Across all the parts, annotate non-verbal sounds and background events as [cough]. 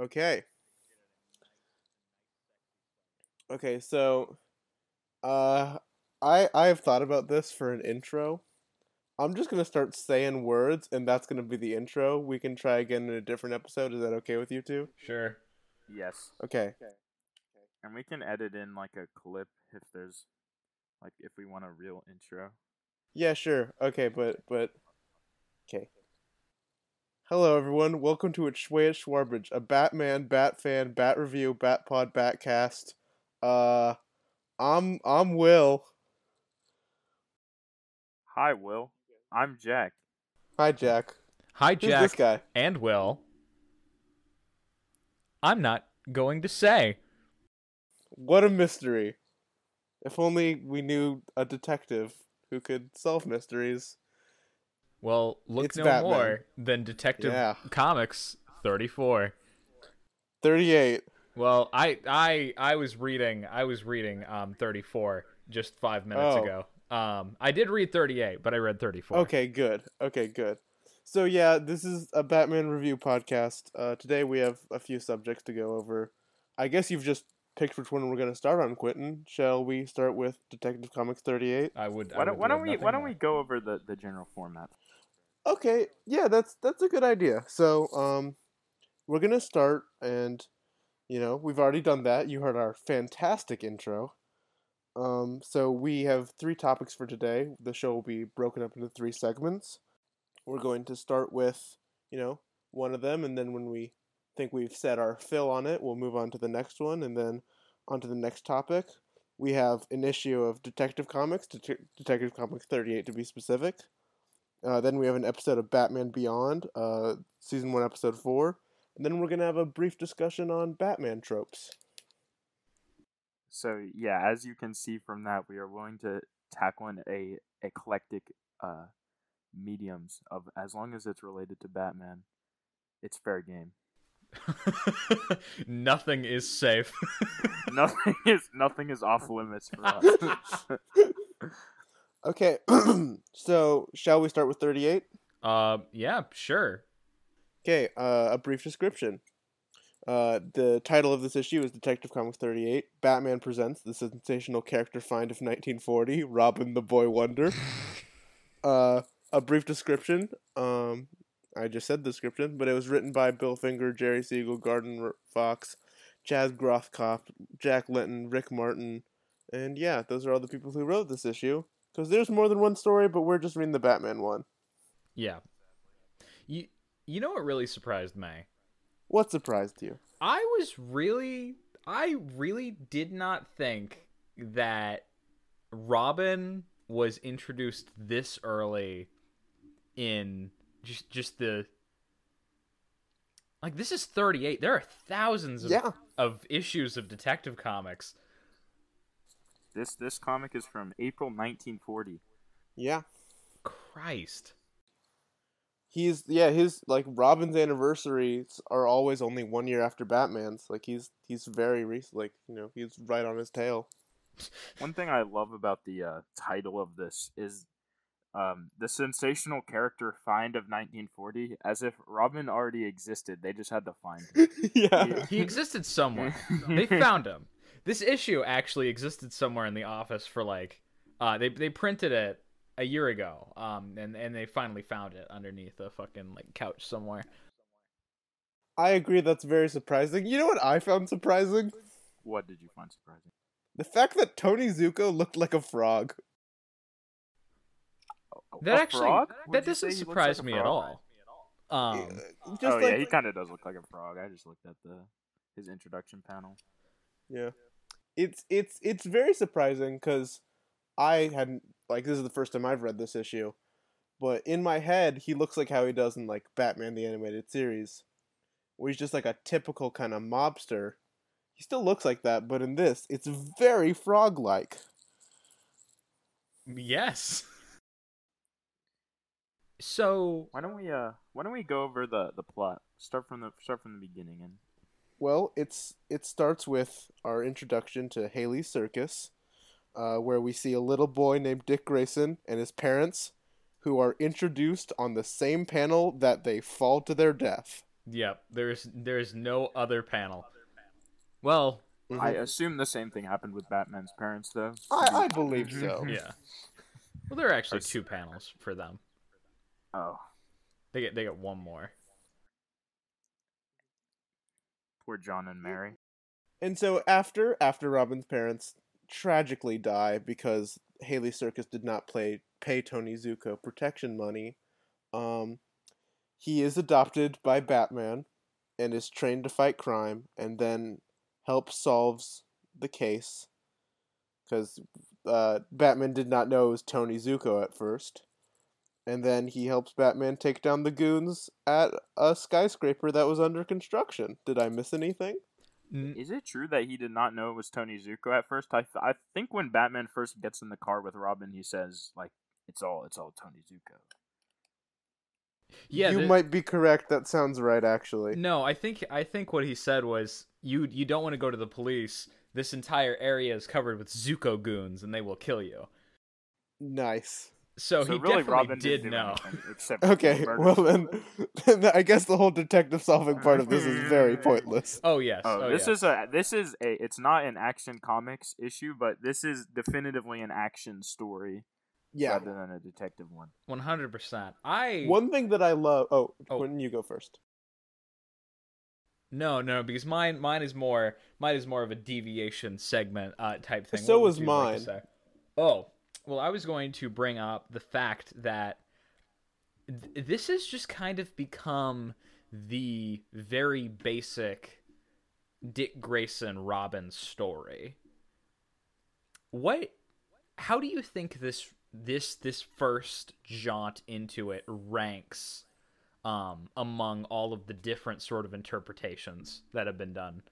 Okay. Okay, so uh I I have thought about this for an intro. I'm just gonna start saying words and that's gonna be the intro. We can try again in a different episode. Is that okay with you two? Sure. Yes. Okay. okay. And we can edit in like a clip if there's like if we want a real intro. Yeah, sure. Okay, but but okay. Hello everyone. Welcome to It's Schway at Schwarbage, a Batman, Bat fan, Bat review, Bat pod, Batcast. Uh I'm I'm Will. Hi, Will. I'm Jack. Hi Jack. Hi, Who's this Jack guy? and Will. I'm not going to say. What a mystery. If only we knew a detective who could solve mysteries. Well, look It's no Batman. more than Detective Yeah. Comics 34. 38. Well, I I I was reading I was reading um 34 just 5 minutes Oh. ago. Um I did read 38, but I read 34. Okay, good. Okay, good. So yeah, this is a Batman review podcast. Uh, today we have a few subjects to go over. I guess you've just picked which one we're going to start on, Quentin. Shall we start with Detective Comics 38? I would I Why don't, would why don't we why don't we go over the, the general format? Okay, yeah, that's that's a good idea. So, um, we're gonna start, and you know, we've already done that. You heard our fantastic intro. Um, so we have three topics for today. The show will be broken up into three segments. We're going to start with, you know, one of them, and then when we think we've set our fill on it, we'll move on to the next one, and then on to the next topic. We have an issue of Detective Comics, Det- Detective Comics 38 to be specific. Uh, then we have an episode of Batman Beyond, uh, season one, episode four, and then we're gonna have a brief discussion on Batman tropes. So yeah, as you can see from that, we are willing to tackle in a eclectic uh mediums of as long as it's related to Batman, it's fair game. [laughs] Nothing is safe. [laughs] nothing is nothing is off limits for us. [laughs] Okay, [clears throat] so shall we start with thirty-eight? uh yeah, sure. Okay, uh, a brief description. Uh, the title of this issue is Detective Comics 38. Batman presents the sensational character find of 1940, Robin the Boy Wonder. [laughs] uh, a brief description. Um, I just said the description, but it was written by Bill Finger, Jerry Siegel, Garden R- Fox, Chad Grothkopf, Jack Linton, Rick Martin, and yeah, those are all the people who wrote this issue. Because there's more than one story, but we're just reading the Batman one. Yeah. You you know what really surprised me? What surprised you? I was really I really did not think that Robin was introduced this early in just just the like this is 38. There are thousands of, Yeah. of issues of Detective Comics. This this comic is from April 1940. Yeah. Christ. he's yeah his like robin's anniversaries are always only one year after batman's like he's he's very recent like you know he's right on his tail [laughs] One thing I love about the uh, title of this is um, the sensational character find of 1940, as if Robin already existed. They just had to find him. [laughs] yeah He existed somewhere. [laughs] they found him. This issue actually existed somewhere in the office for like uh they they printed it a year ago. Um and and they finally found it underneath a fucking like couch somewhere. i agree that's very surprising you know what i found surprising What did you find surprising? the fact that tony zucco looked like a frog That A actually frog? That doesn't say he looks surprise like me at all. Um just oh like yeah, he kind of does look like a frog. I just looked at the his introduction panel. yeah it's it's it's very surprising because i hadn't like this is the first time i've read this issue but in my head he looks like how he does in like batman the animated series where he's just like a typical kind of mobster he still looks like that but in this it's very frog like yes. So Why don't we uh Why don't we go over the the plot? Start from the start from the beginning and Well, it's it starts with our introduction to Haly's Circus, uh, where we see a little boy named Dick Grayson and his parents, who are introduced on the same panel that they fall to their death. Yep. There's there's no other panel. Well, I assume the same thing happened with Batman's parents, though. I, I believe so. [laughs] yeah. Well, there are actually two panels for them. Oh, They get they get one more. John and Mary. And so after after Robin's parents tragically die because Haly Circus did not play pay Tony Zucco protection money, um, he is adopted by Batman and is trained to fight crime, and then helps solves the case because uh, Batman did not know it was Tony Zucco at first. And then he helps Batman take down the goons at a skyscraper that was under construction. Did I miss anything? Is it true that he did not know it was Tony Zucco at first? I, th- I think when Batman first gets in the car with Robin, he says like, "It's all it's all Tony Zucco." Yeah, you the- might be correct. That sounds right, actually. No, I think I think what he said was you you don't want to go to the police. This entire area is covered with Zucco goons, and they will kill you. Nice. So, so he really, definitely Robin did know. except Okay, well then, [laughs] then I guess the whole detective solving part of this is very [laughs] pointless. Oh yes. Oh, Oh, this yes. is a this is a it's not an action comics issue, but this is definitively an action story Yeah. rather than a detective one. one hundred percent. I One thing that I love. Oh, Oh. Quentin, you go first. no no because mine mine is more mine is more of a deviation segment uh type thing. So What would was you like mine. Oh well, I was going to bring up the fact that th- this has just kind of become the very basic Dick Grayson Robin story. What how do you think this this this first jaunt into it ranks um among all of the different sort of interpretations that have been done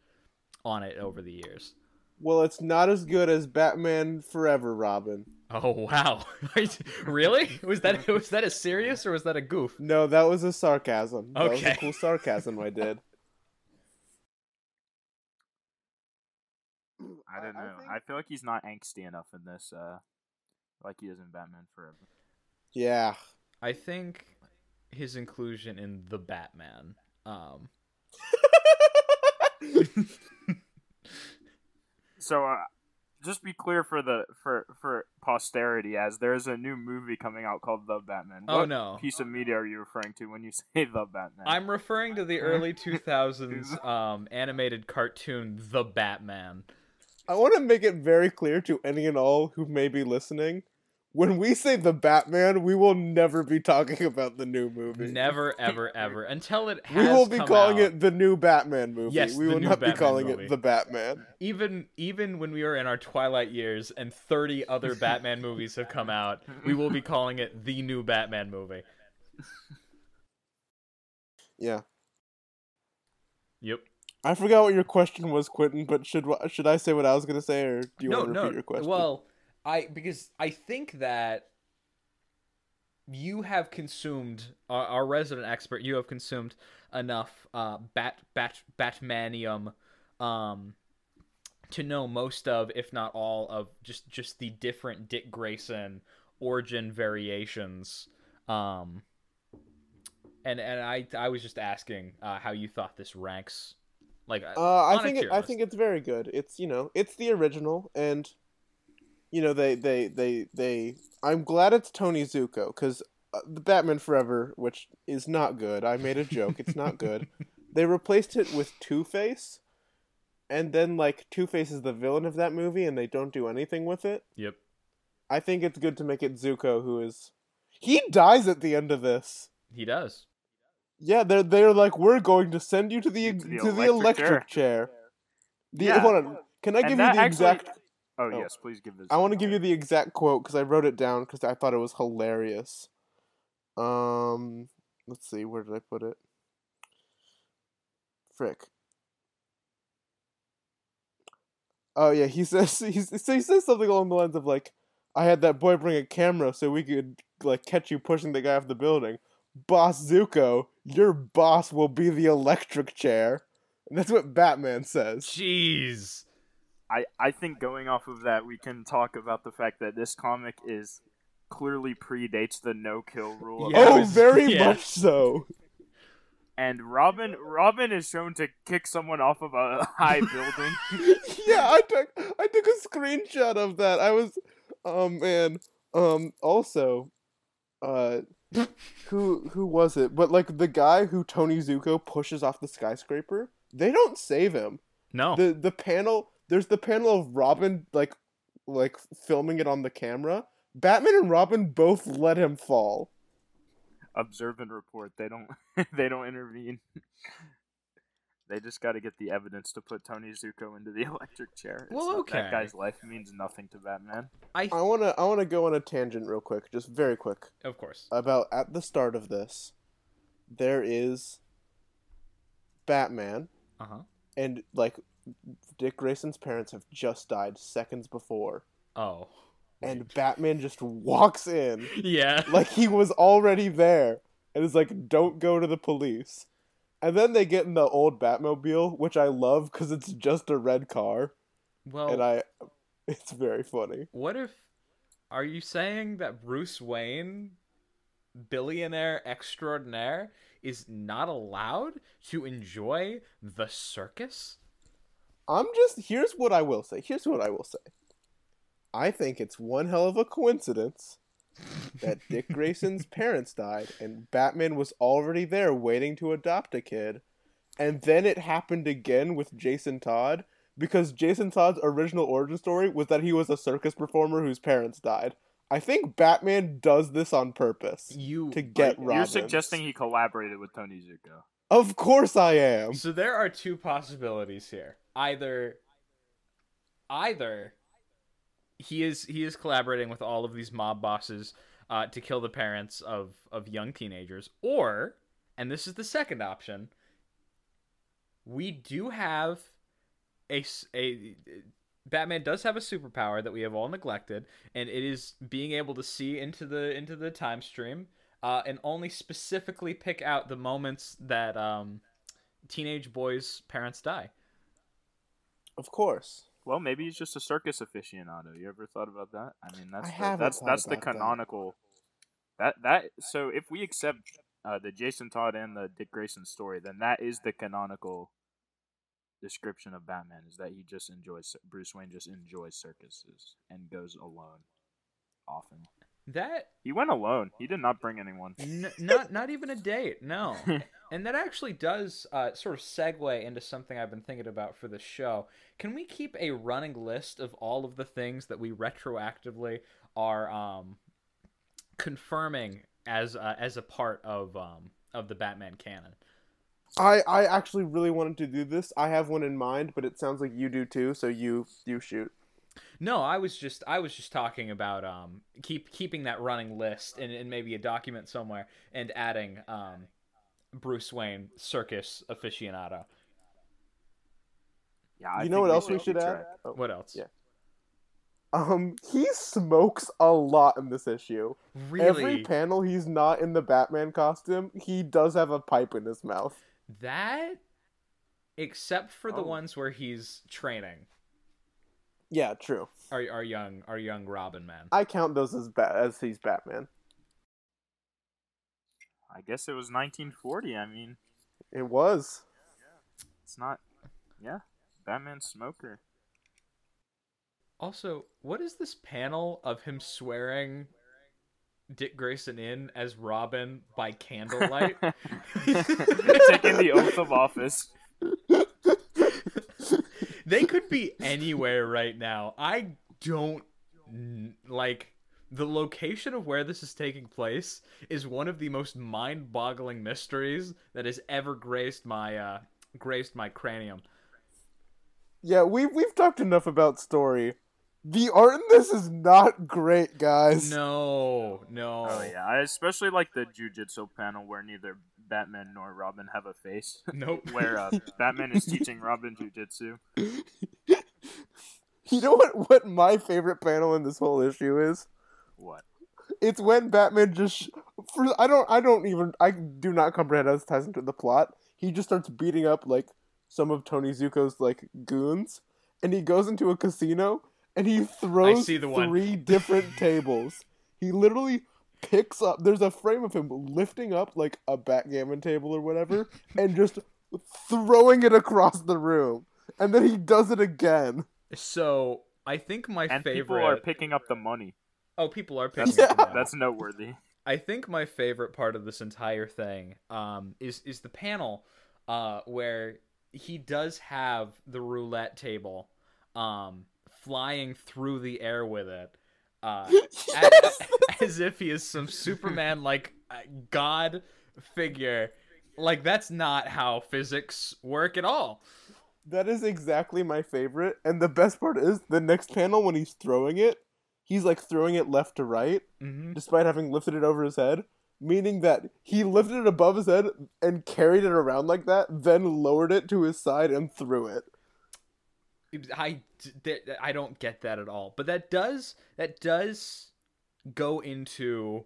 on it over the years? Well, it's not as good as Batman Forever Robin. Oh wow. [laughs] really? Was that [laughs] was that a serious or was that a goof? No, that was a sarcasm. That was Okay. a cool sarcasm I did. [laughs] I don't I- I know. I, feel like he's not angsty enough in this, uh, like he is in Batman Forever. Yeah. I think his inclusion in the Batman um So, uh, just be clear for the for for posterity, as there's a new movie coming out called The Batman. Oh, no. piece of media are you referring to when you [laughs] say The Batman? I'm referring to the [laughs] early 2000s [laughs] um animated cartoon The Batman. I want to make it very clear to any and all who may be listening. When we say the Batman, we will never be talking about the new movie. Never [laughs] ever ever until it has we will be calling out. it the new Batman movie. Yes, we will not be calling movie. it the Batman. even even when we are in our twilight years and 30 other Batman movies have come out, we will be calling it the new Batman movie. [laughs] Yeah. Yep. I forgot what your question was, Quentin. But should should I say what I was gonna say, or do you no, want to no. repeat your question? Well, I because I think that you have consumed our, our resident expert. You have consumed enough uh, bat bat Batmanium um, to know most of, if not all, of just just the different Dick Grayson origin variations. Um, and and I I was just asking uh, how you thought this ranks. Like Uh, I think it, I think it's very good. It's you know it's the original, and you know they they they they. I'm glad it's Tony Zucco because uh, the Batman Forever, which is not good. I made a joke. It's not good. [laughs] they replaced it with Two Face, and then like Two Face is the villain of that movie, and they don't do anything with it. Yep. I think it's good to make it Zucco, who is he dies at the end of this. He does. Yeah, they're they're like we're going to send you to the To the to the electric electric chair. The, Yeah. Hold on. Can I And give you the actually- exact? Oh, oh. yes, please give this. I want to give you the exact quote because I wrote it down because I thought it was hilarious. Um, let's see, where did I put it? Frick. Oh yeah, he [laughs] says he's, so he says something along the lines of like, "I had that boy bring a camera so we could like catch you pushing the guy off the building." Boss Zucco, your boss will be the electric chair, and that's what Batman says. Jeez. I, I think going off of that, we can talk about the fact that this comic is clearly predates the no kill rule. of Yeah, oh, very [laughs] yeah. much so. and Robin Robin is shown to kick someone off of a [laughs] high building. [laughs] yeah, I took I took a screenshot of that. I was, oh man. Um. Also, uh, who who was it? But like the guy who Tony Zucco pushes off the skyscraper, they don't save him. No. The the panel there's the panel of Robin like like filming it on the camera. Batman and Robin both let him fall. Observe and report. They don't [laughs] they don't intervene. [laughs] They just got to get the evidence to put Tony Zucco into the [laughs] electric chair. It's Well, okay. That guy's life means nothing to Batman. I I wanna I wanna go on a tangent real quick, just very quick. of course. About at the start of this, there is Batman Uh huh. and like Dick Grayson's parents have just died seconds before. Oh. And Batman just walks in [laughs] Yeah. like he was already there and is like don't go to the police and then they get in the old batmobile which i love because it's just a red car well, and i [laughs] it's very funny what if are you saying that Bruce Wayne, billionaire extraordinaire, is not allowed to enjoy the circus? I'm just here's what i will say. Here's what i will say. I think it's one hell of a coincidence that dick [laughs] grayson's parents died and batman was already there waiting to adopt a kid. And then it happened again with jason todd because jason todd's original origin story was that he was a circus performer whose parents died. I think batman does this on purpose You to get You're suggesting he collaborated with Tony Zucco. of course i am. So there are two possibilities here. Either either he is he is collaborating with all of these mob bosses uh, to kill the parents of of young teenagers, or and this is the second option. We do have a a Batman does have a superpower that we have all neglected, and it is being able to see into the into the time stream, uh, and only specifically pick out the moments that um, teenage boys' parents die. Of course Well, maybe he's just a circus aficionado. You ever thought about that? I mean, that's I the, that's that's the about that. canonical. That that so if we accept uh, the Jason Todd and the Dick Grayson story, then that is the canonical description of Batman is that he just enjoys Bruce Wayne just enjoys circuses and goes alone often. That He went alone. He did not bring anyone. N- not [laughs] not even a date, no. [laughs] and that actually does uh, sort of segue into something I've been thinking about for the show. Can we keep a running list of all of the things that we retroactively are um, confirming as uh, as a part of um, of the Batman canon? I, I actually really wanted to do this. I have one in mind, but it sounds like you do too. So you you shoot. No, I was just I was just talking about um keep keeping that running list and, and maybe a document somewhere and adding um Bruce Wayne circus aficionado. Yeah, I you know what else we should add? Oh, What else? Yeah. Um, he smokes a lot in this issue. Really? Every panel he's not in the Batman costume, he does have a pipe in his mouth. That, except for the Oh. ones where he's training Yeah, true. our, our young our young Robin man. I count those as ba- as he's Batman. I guess it was 1940. I mean, It was. it's not. Yeah, Batman smoker. Also, what is this panel of him swearing Dick Grayson in as Robin by candlelight? [laughs] Taking the oath of office. They could be anywhere right now. I don't like the location of where this is taking place is one of the most mind-boggling mysteries that has ever graced my uh graced my cranium. Yeah, we we've talked enough about story. The art in this is not great, guys. No, no. Oh yeah, I especially like the jujitsu panel where neither Batman nor Robin have a face. [laughs] Nope. [laughs] where uh, [laughs] Batman is teaching Robin jujitsu. You know what? What my favorite panel in this whole issue is? What? It's when Batman just for I don't I don't even I do not comprehend how this ties into the plot. He just starts beating up like some of Tony Zucco's like goons, and he goes into a casino and he throws see the one. three different tables. He literally picks up. There's a frame of him lifting up like a backgammon table or whatever, [laughs] and just throwing it across the room, and then he does it again. So I think my and favorite. people are picking up the money. oh, people are picking. That's up the money. that's noteworthy. I think my favorite part of this entire thing um, is is the panel uh, where he does have the roulette table um, flying through the air with it, uh, [laughs] as, as if he is some Superman like uh, god figure. Like that's not how physics work at all. That is exactly my favorite. And the best part is the next panel when he's throwing it, he's like throwing it left to right, hmm despite having lifted it over his head. Meaning that he lifted it above his head and carried it around like that, then lowered it to his side and threw it. I I don't get that at all. But that does that does go into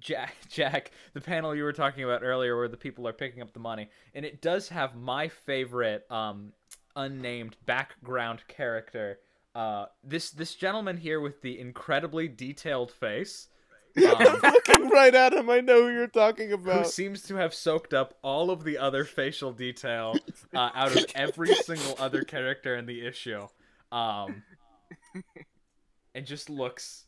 Jack [laughs] Jack the panel you were talking about earlier where the people are picking up the money and it does have my favorite um unnamed background character uh this this gentleman here with the incredibly detailed face um, I'm looking right at him. I know who you're talking about. who seems to have soaked up all of the other facial detail uh, out of every [laughs] single other character in the issue. Um, and just looks.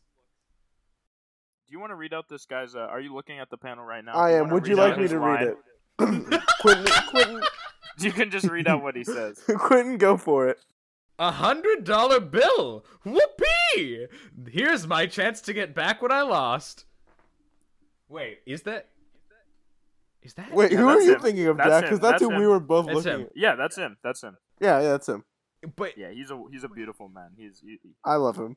Do you want to read out this guy's? Uh, are you looking at the panel right now? I am. wanna Would you like me his to read line? it? [laughs] Quentin, Quentin, [laughs] You can just read out what he says. Quentin, go for it. A hundred dollar bill! Whoopee! Here's my chance to get back what I lost. Wait, is that? Is that? Wait, Yeah, who are you him. thinking of, That's Jack? Because that's, That's who we were both That's looking him. at. Yeah, that's him. That's him. Yeah, yeah, that's him. But Yeah, he's a he's a beautiful man. He's he, I love him.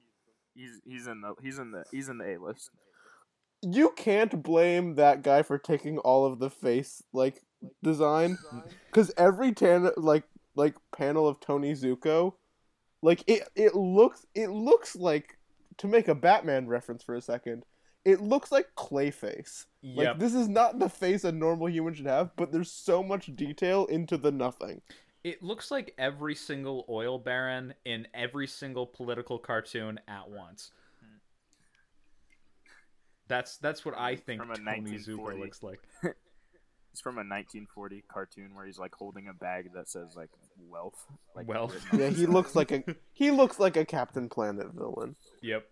he's he's in the he's in the he's in the A list. You can't blame that guy for taking all of the face like design, because every tan like like panel of Tony Zucco, like it it looks it looks like to make a Batman reference for a second. It looks like Clayface. Like this is not the face a normal human should have, but there's so much detail into the nothing. it looks like every single oil baron in every single political cartoon at once. That's that's what I think From a Tony 1940. Zucco looks like. [laughs] It's from a 1940 cartoon where he's like holding a bag that says like wealth. Like Wealth. Yeah, he looks like a [laughs] he looks like a Captain Planet villain. Yep.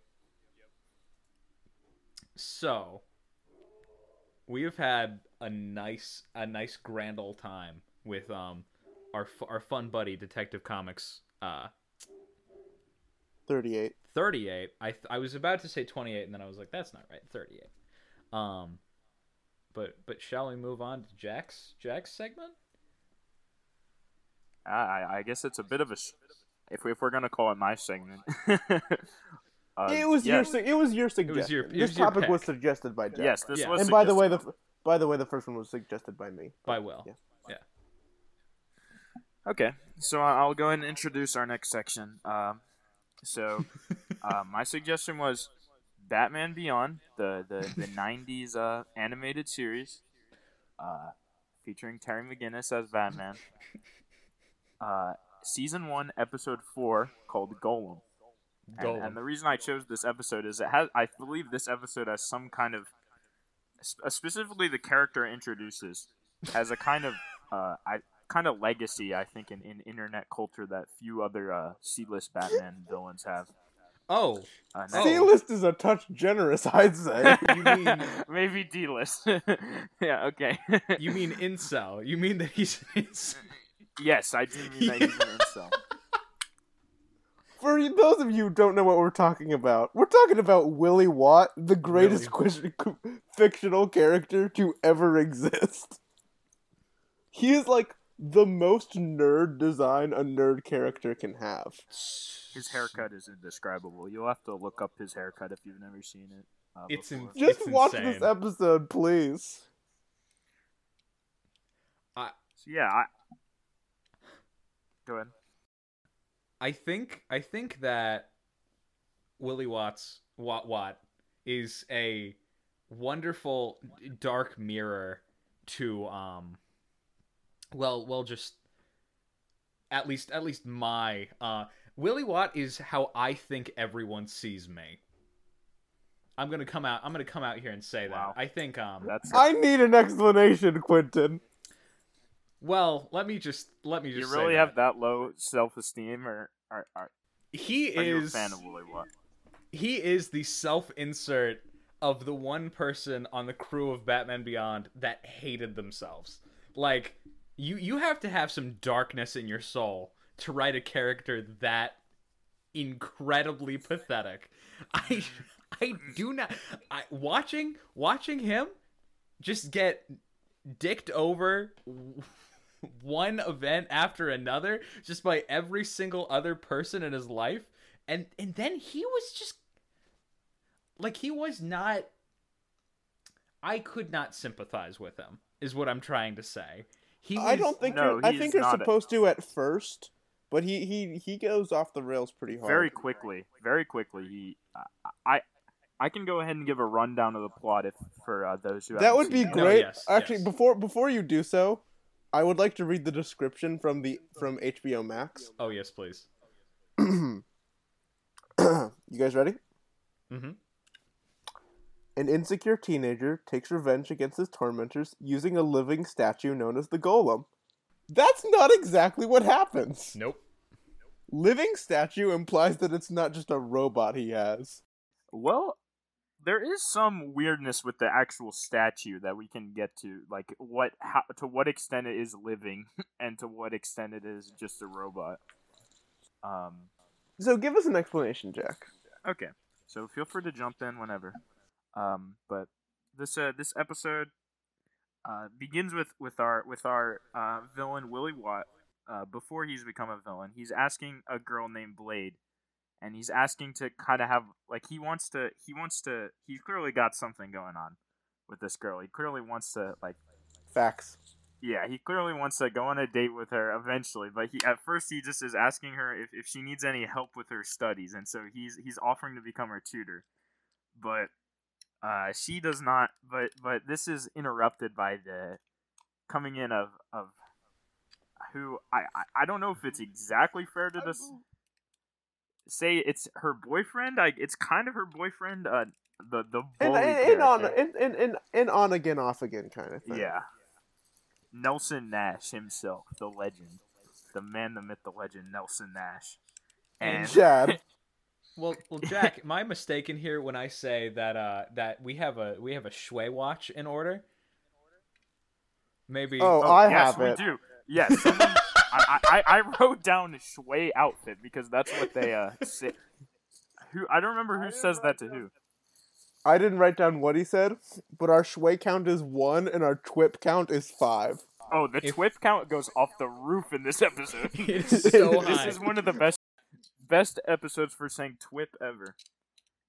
So, we have had a nice a nice grand old time with um our fu- our fun buddy Detective Comics uh Thirty-eight. 38. I th- I was about to say 28 and then I was like that's not right. 38. Um but but shall we move on to Jack's Jack's segment? I, I- I guess it's a bit of a If, we, if we're gonna call it my segment, [laughs] uh, it was yeah, your su- it was your suggestion. your- it this was your topic was suggested by Jack. yes. This Yeah. was. and by the way, the by the way, the first one was suggested by me. By Will. Yeah. Okay, so I- I'll go ahead and introduce our next section. Um, so, [laughs] uh, my suggestion was Batman Beyond, the the, the [laughs] '90s uh, animated series, uh, featuring Terry McGinnis as Batman. Uh, season one, episode four, called Golem. And, Golem. and the reason I chose this episode is it has. I believe this episode has some kind of, specifically the character introduces, has a kind of, [laughs] uh, I kind of legacy I think in, in internet culture that few other uh, C-list Batman [laughs] villains have. Oh, Uh, and Oh. C list is a touch generous, [laughs] I'd say. You mean- maybe D-list? yeah. Okay. you mean incel. You mean that he's an incel. Yes, I do mean that he's an [laughs] incel. For those of you who don't know what we're talking about, we're talking about Willie Watt, the greatest quis- fictional character to ever exist. He is like the most nerd design a nerd character can have. His haircut is indescribable. You'll have to look up his haircut if you've never seen it. Uh, It's in- Just It's watch insane. this episode, please. So yeah, I... go ahead. I think I think that Willie Watts Watt Watt is a wonderful dark mirror to um well well just at least at least my uh Willie Watt is how I think everyone sees me. I'm gonna come out. I'm gonna come out here and say Wow. that. I think. Um. That's I need an explanation, Quentin. Well, let me just let me just. you really have that. that low self esteem, or are, are, He are you a fan of Willie Watt? he is the self-insert of the one person on the crew of Batman Beyond that hated themselves. Like you you have to have some darkness in your soul to write a character that incredibly pathetic. I I do not I watching watching him just get dicked over [laughs] one event after another just by every single other person in his life and and then he was just like he was not I could not sympathize with him is what I'm trying to say. He I was- don't think No, you're, I think you're not a- supposed to at first, but he he he goes off the rails pretty hard. Very quickly, very quickly. He, I, I can go ahead and give a rundown of the plot if for uh, those who that would be seen it. No, great. yes, Actually, yes. before before you do so, I would like to read the description from the from HBO Max. Oh yes, please. [clears throat] you guys ready? Mhm. An insecure teenager takes revenge against his tormentors using a living statue known as the Golem. That's not exactly what happens. Nope. Living statue implies that it's not just a robot he has. Well, there is some weirdness with the actual statue that we can get to, like what, how, to what extent it is living, [laughs] and to what extent it is just a robot. Um. So give us an explanation, Jack. Okay, so feel free to jump in whenever. Um, but this uh, this episode uh, begins with with our with our uh, villain Willie Watt. Uh, before he's become a villain, he's asking a girl named Blade, and he's asking to kind of have like he wants to he wants to he clearly got something going on with this girl. He clearly wants to like Facts. yeah, he clearly wants to go on a date with her eventually, but he at first he just is asking her if, if she needs any help with her studies, and so he's he's offering to become her tutor. But uh, she does not. But but this is interrupted by the coming in of of who I I, I don't know if it's exactly fair to just say it's her boyfriend. I it's kind of her boyfriend. Uh, the the And, bully and, and on and, and, and, and on again, off again kind of thing. Yeah. Nelson Nash himself, the legend, the man, the myth, the legend, Nelson Nash. And Chad. [laughs] Well, well, Jack, am I mistaken here when I say that uh that we have a we have a Schway watch in order? Maybe. Oh, Oh, I yes, have we it. do. Yes, someone, [laughs] I, I I wrote down a Schway outfit because that's what they uh say. Who I don't remember who says that to who. I didn't write down what he said, but our Schway count is one and our Twip count is five. Oh, the If- twip count goes off the roof in this episode. [laughs] it's so this is one of the best best episodes for saying twip ever.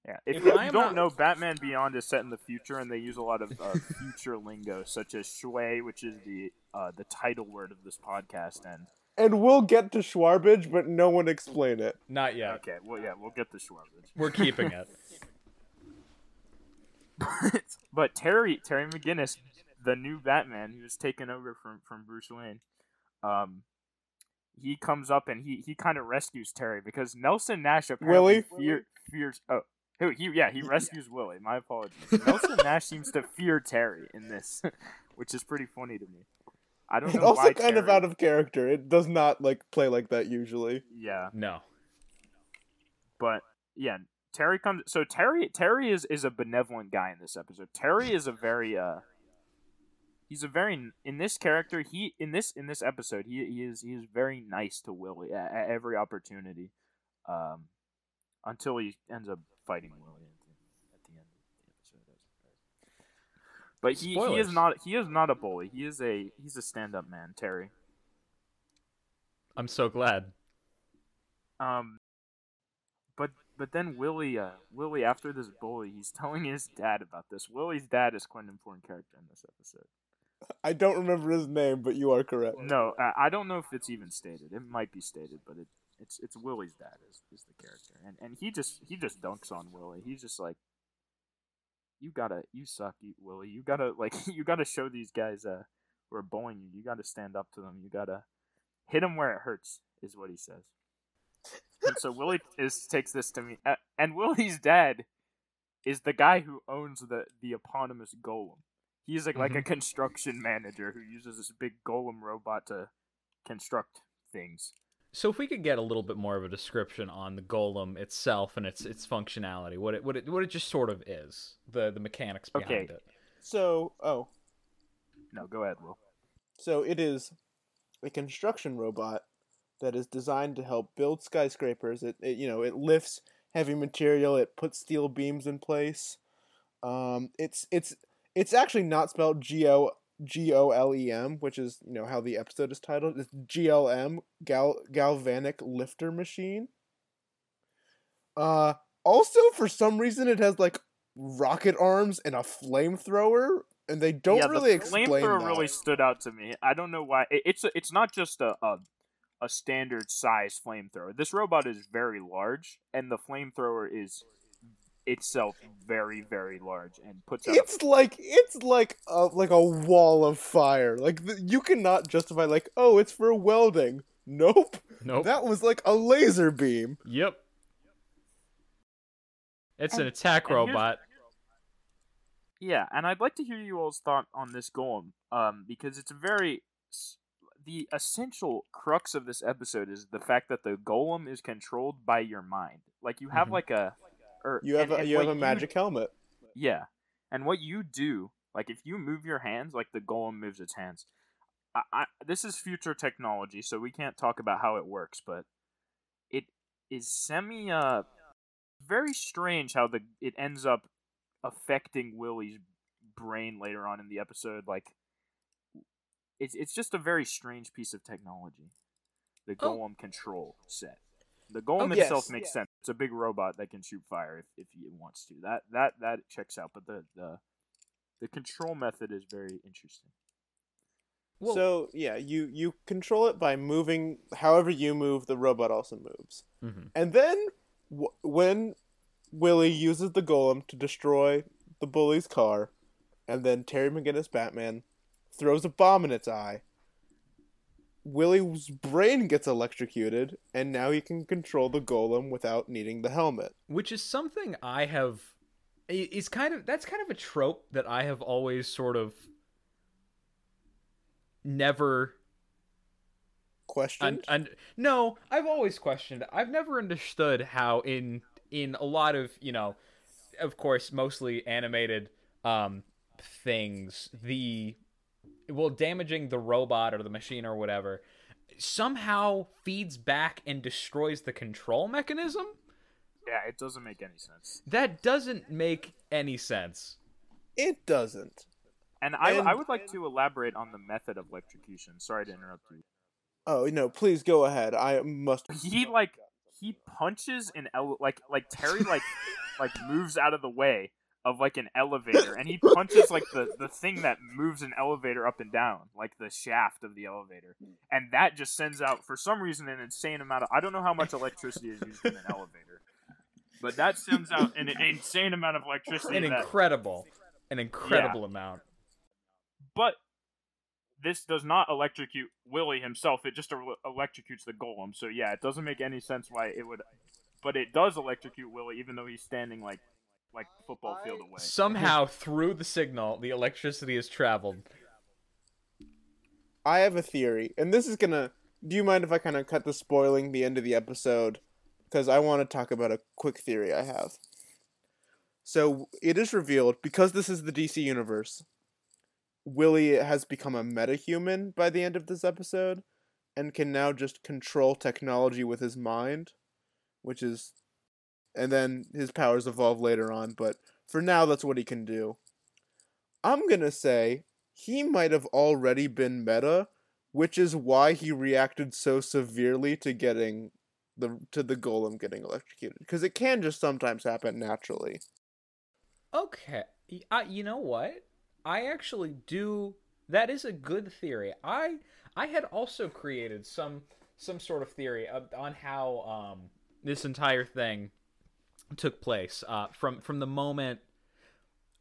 Yeah, if, If you I am don't not- know, Batman Beyond is set in the future, and they use a lot of uh, [laughs] future lingo, such as schway, which is the uh, the title word of this podcast. And And we'll get to Schwarbage, but no one explain it. Not yet. okay, well, yeah, we'll get to Schwarbage. We're keeping it. [laughs] but Terry Terry McGinnis, the new Batman who's taken over from from Bruce Wayne, um, he comes up and he he kind of rescues Terry because Nelson Nash apparently Willie? fear, fears. Oh, who he yeah he rescues Willie. My apologies. Nelson Nash seems to fear Terry in this, [laughs] which is pretty funny to me. I don't know also why kind of out of character. It does not like play like that usually. yeah. No. but yeah terry comes so terry terry is is a benevolent guy in this episode terry is a very uh he's a very in this character he in this in this episode he, he is he is very nice to willie at, at every opportunity um until he ends up fighting willie at the, end of the episode but he, he is not he is not a bully he is a he's a stand-up man terry I'm so glad. Um, but but then Willie, uh, Willie after this bully, he's telling his dad about this. Willie's dad is quite an important character in this episode. I don't remember his name, but you are correct. No, I, I don't know if it's even stated. It might be stated, but it it's it's Willie's dad is, is the character, and and he just he just dunks on Willie. He's just like, you gotta you suck, Willie. You gotta like [laughs] you gotta show these guys uh who are bullying you. You gotta stand up to them. You gotta hit them where it hurts, is what he says. And so Willie is takes this to me, uh, and Willie's dad is the guy who owns the the eponymous golem. He's like like a Mhm. construction manager who uses this big golem robot to construct things. So if we could get a little bit more of a description on the golem itself and its its functionality, what it what it what it just sort of is, the the mechanics behind Okay. it. So, oh, No, go ahead, Will. so it is a construction robot that is designed to help build skyscrapers. It, it you know, it lifts heavy material. It puts steel beams in place. Um, it's it's it's actually not spelled G O G O L E M, which is you know how the episode is titled. It's G L M gal galvanic lifter machine. Uh, also for some reason it has like rocket arms and a flamethrower, and they don't yeah, really the explain flamethrower that. really stood out to me. I don't know why. It, it's a, it's not just a, a a standard size flamethrower. This robot is very large, and the flamethrower is itself very very large and puts out. a- It's like it's like a like a wall of fire. Like th- you cannot justify like, oh, it's for welding. Nope. Nope. That was like a laser beam. Yep. It's an attack robot. Yeah, and I'd like to hear you all's thought on this golem, um, because it's very the essential crux of this episode is the fact that the golem is controlled by your mind. Like you have Mhm. like a, or You have and- a, and you have a magic helmet. Yeah, and what you do, like if you move your hands, like the golem moves its hands. I, I this is future technology, so we can't talk about how it works, but it is semi uh very strange how the it ends up affecting Willie's brain later on in the episode. Like it's it's just a very strange piece of technology. The Oh. golem control set. The golem Oh, itself yes, makes yeah. sense. It's a big robot that can shoot fire if, if it wants to. That that that checks out. But the the the control method is very interesting. Well, so yeah, you you control it by moving. However you move, the robot also moves. mhm. And then w- when Willie uses the golem to destroy the bully's car, and then Terry McGinnis Batman throws a bomb in its eye. Willie's brain gets electrocuted, and now he can control the golem without needing the helmet. which is something I have is kind of that's kind of a trope that I have always sort of never Question? un, un, no I've always questioned I've never understood how in in a lot of you know of course mostly animated um things the well damaging the robot or the machine or whatever somehow feeds back and destroys the control mechanism Yeah, it doesn't make any sense. that doesn't make any sense. it doesn't. And I And- I would like to elaborate on the method of electrocution. Sorry to interrupt you. Oh no! Please go ahead. I must. [laughs] He like he punches an ele- like like Terry like [laughs] like moves out of the way of like an elevator and he punches like the the thing that moves an elevator up and down like the shaft of the elevator and that just sends out for some reason an insane amount of I don't know how much electricity is used in an [laughs] elevator but that sends out an insane amount of electricity An that, incredible, an incredible amount. but this does not electrocute Willie himself. It just electrocutes the golem. So yeah, it doesn't make any sense why it would, but it does electrocute Willie, even though he's standing like like football field away. Somehow through the signal, the electricity has traveled. I have a theory, and this is gonna. Do you mind if I kind of cut the spoiling the end of the episode? Because I want to talk about a quick theory I have. So it is revealed because this is the DC universe. Willie has become a metahuman by the end of this episode, and can now just control technology with his mind, which is, and then his powers evolve later on. But for now, that's what he can do. I'm gonna say he might have already been meta, which is why he reacted so severely to getting the to the golem getting electrocuted because it can just sometimes happen naturally. Okay, uh, you know what? I actually do. That is a good theory. I I had also created some some sort of theory on how um this entire thing took place uh, from from the moment.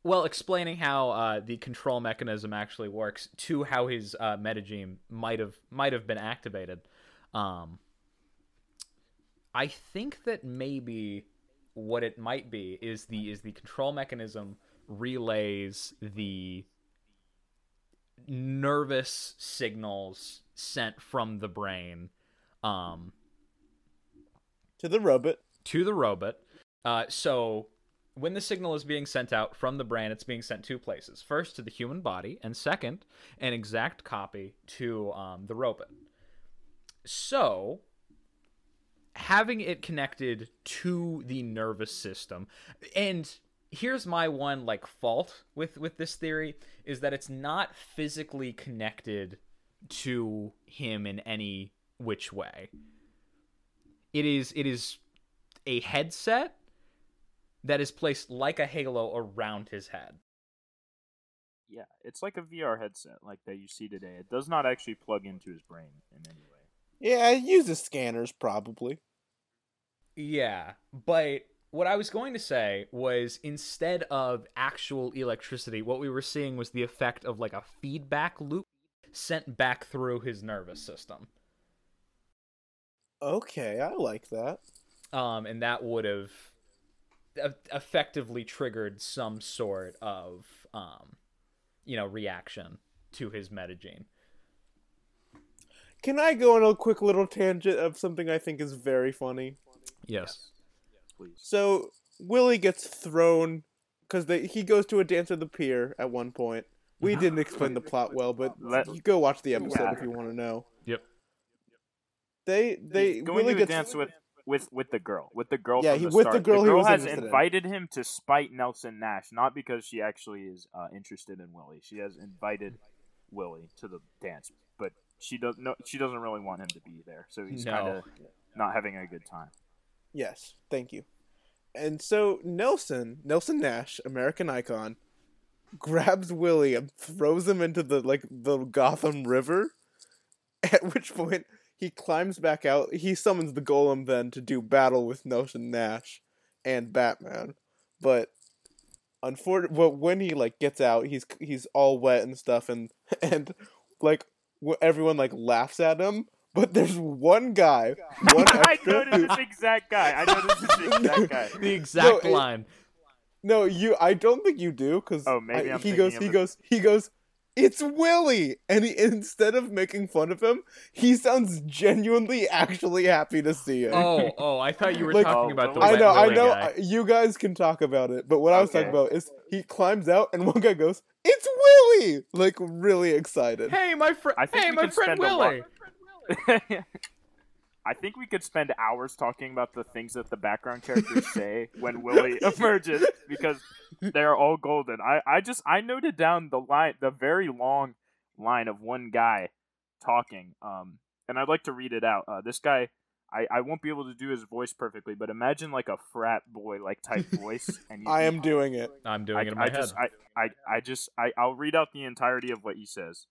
Well, explaining how uh, the control mechanism actually works to how his uh, metagene might have might have been activated. Um, I think that maybe what it might be is the is the control mechanism relays the nervous signals sent from the brain um To the robot. to the robot. Uh, so when the signal is being sent out from the brain, it's being sent two places. First to the human body, and second, an exact copy to um, the robot. So having it connected to the nervous system, and here's my one like fault with with this theory is that it's not physically connected to him in any which way it is it is a headset that is placed like a halo around his head. Yeah, it's like a VR headset, like that you see today. It does not actually plug into his brain in any way. Yeah, it uses scanners probably. Yeah, but what I was going to say was instead of actual electricity, what we were seeing was the effect of like a feedback loop sent back through his nervous system. Okay, I like that. Um, and that would have effectively triggered some sort of, um, you know, reaction to his metagene. Can I go on a quick little tangent of something I think is very funny? Yes. Please. So Willie gets thrown because he goes to a dance at the pier at one point. We didn't explain the plot well, but Let- you go watch the episode Yeah. if you want to know. Yep. They they He's going Willie to gets dance with with with the girl, with the girl. Yeah, from he- the with the girl the girl was has interested in. invited him to spite Nelson Nash, not because she actually is uh, interested in Willie. She has invited Willie to the dance, but she does no, she doesn't really want him to be there, so he's No. kind of not having a good time. Yes, thank you. And so Nelson, Nelson Nash, American icon, grabs Willie and throws him into the like the Gotham River. [laughs] At which point he climbs back out. He summons the Golem then to do battle with Nelson Nash and Batman. But unfortunately, well, when he like gets out, he's he's all wet and stuff, and [laughs] and like everyone like laughs at him. But there's one guy, [laughs] one I know noticed who- this exact guy. I noticed this exact guy. [laughs] The exact it- line. No, you. I don't think you do because Oh, maybe I'm he goes. He it. goes. He goes. It's Willie, and he, instead of making fun of him, he sounds genuinely actually happy to see him. Oh, [laughs] oh, I thought you were Like- talking Oh, about the I wet know, I know. guy. You guys can talk about it, but what I was talking about is he climbs out, and one guy goes, "It's Willie!" Like really excited. Hey, my friend. Hey, my friend spend a lot- Willie. [laughs] I think we could spend hours talking about the things that the background characters [laughs] say when Willie [laughs] emerges because they're all golden. I, I just I noted down the line the very long line of one guy talking. Um and I'd like to read it out. Uh, this guy I, I won't be able to do his voice perfectly, but imagine like a frat boy like type [laughs] voice and you, I am doing it. I'm doing I, it in my I head. just I, I, I just I, I'll read out the entirety of what he says.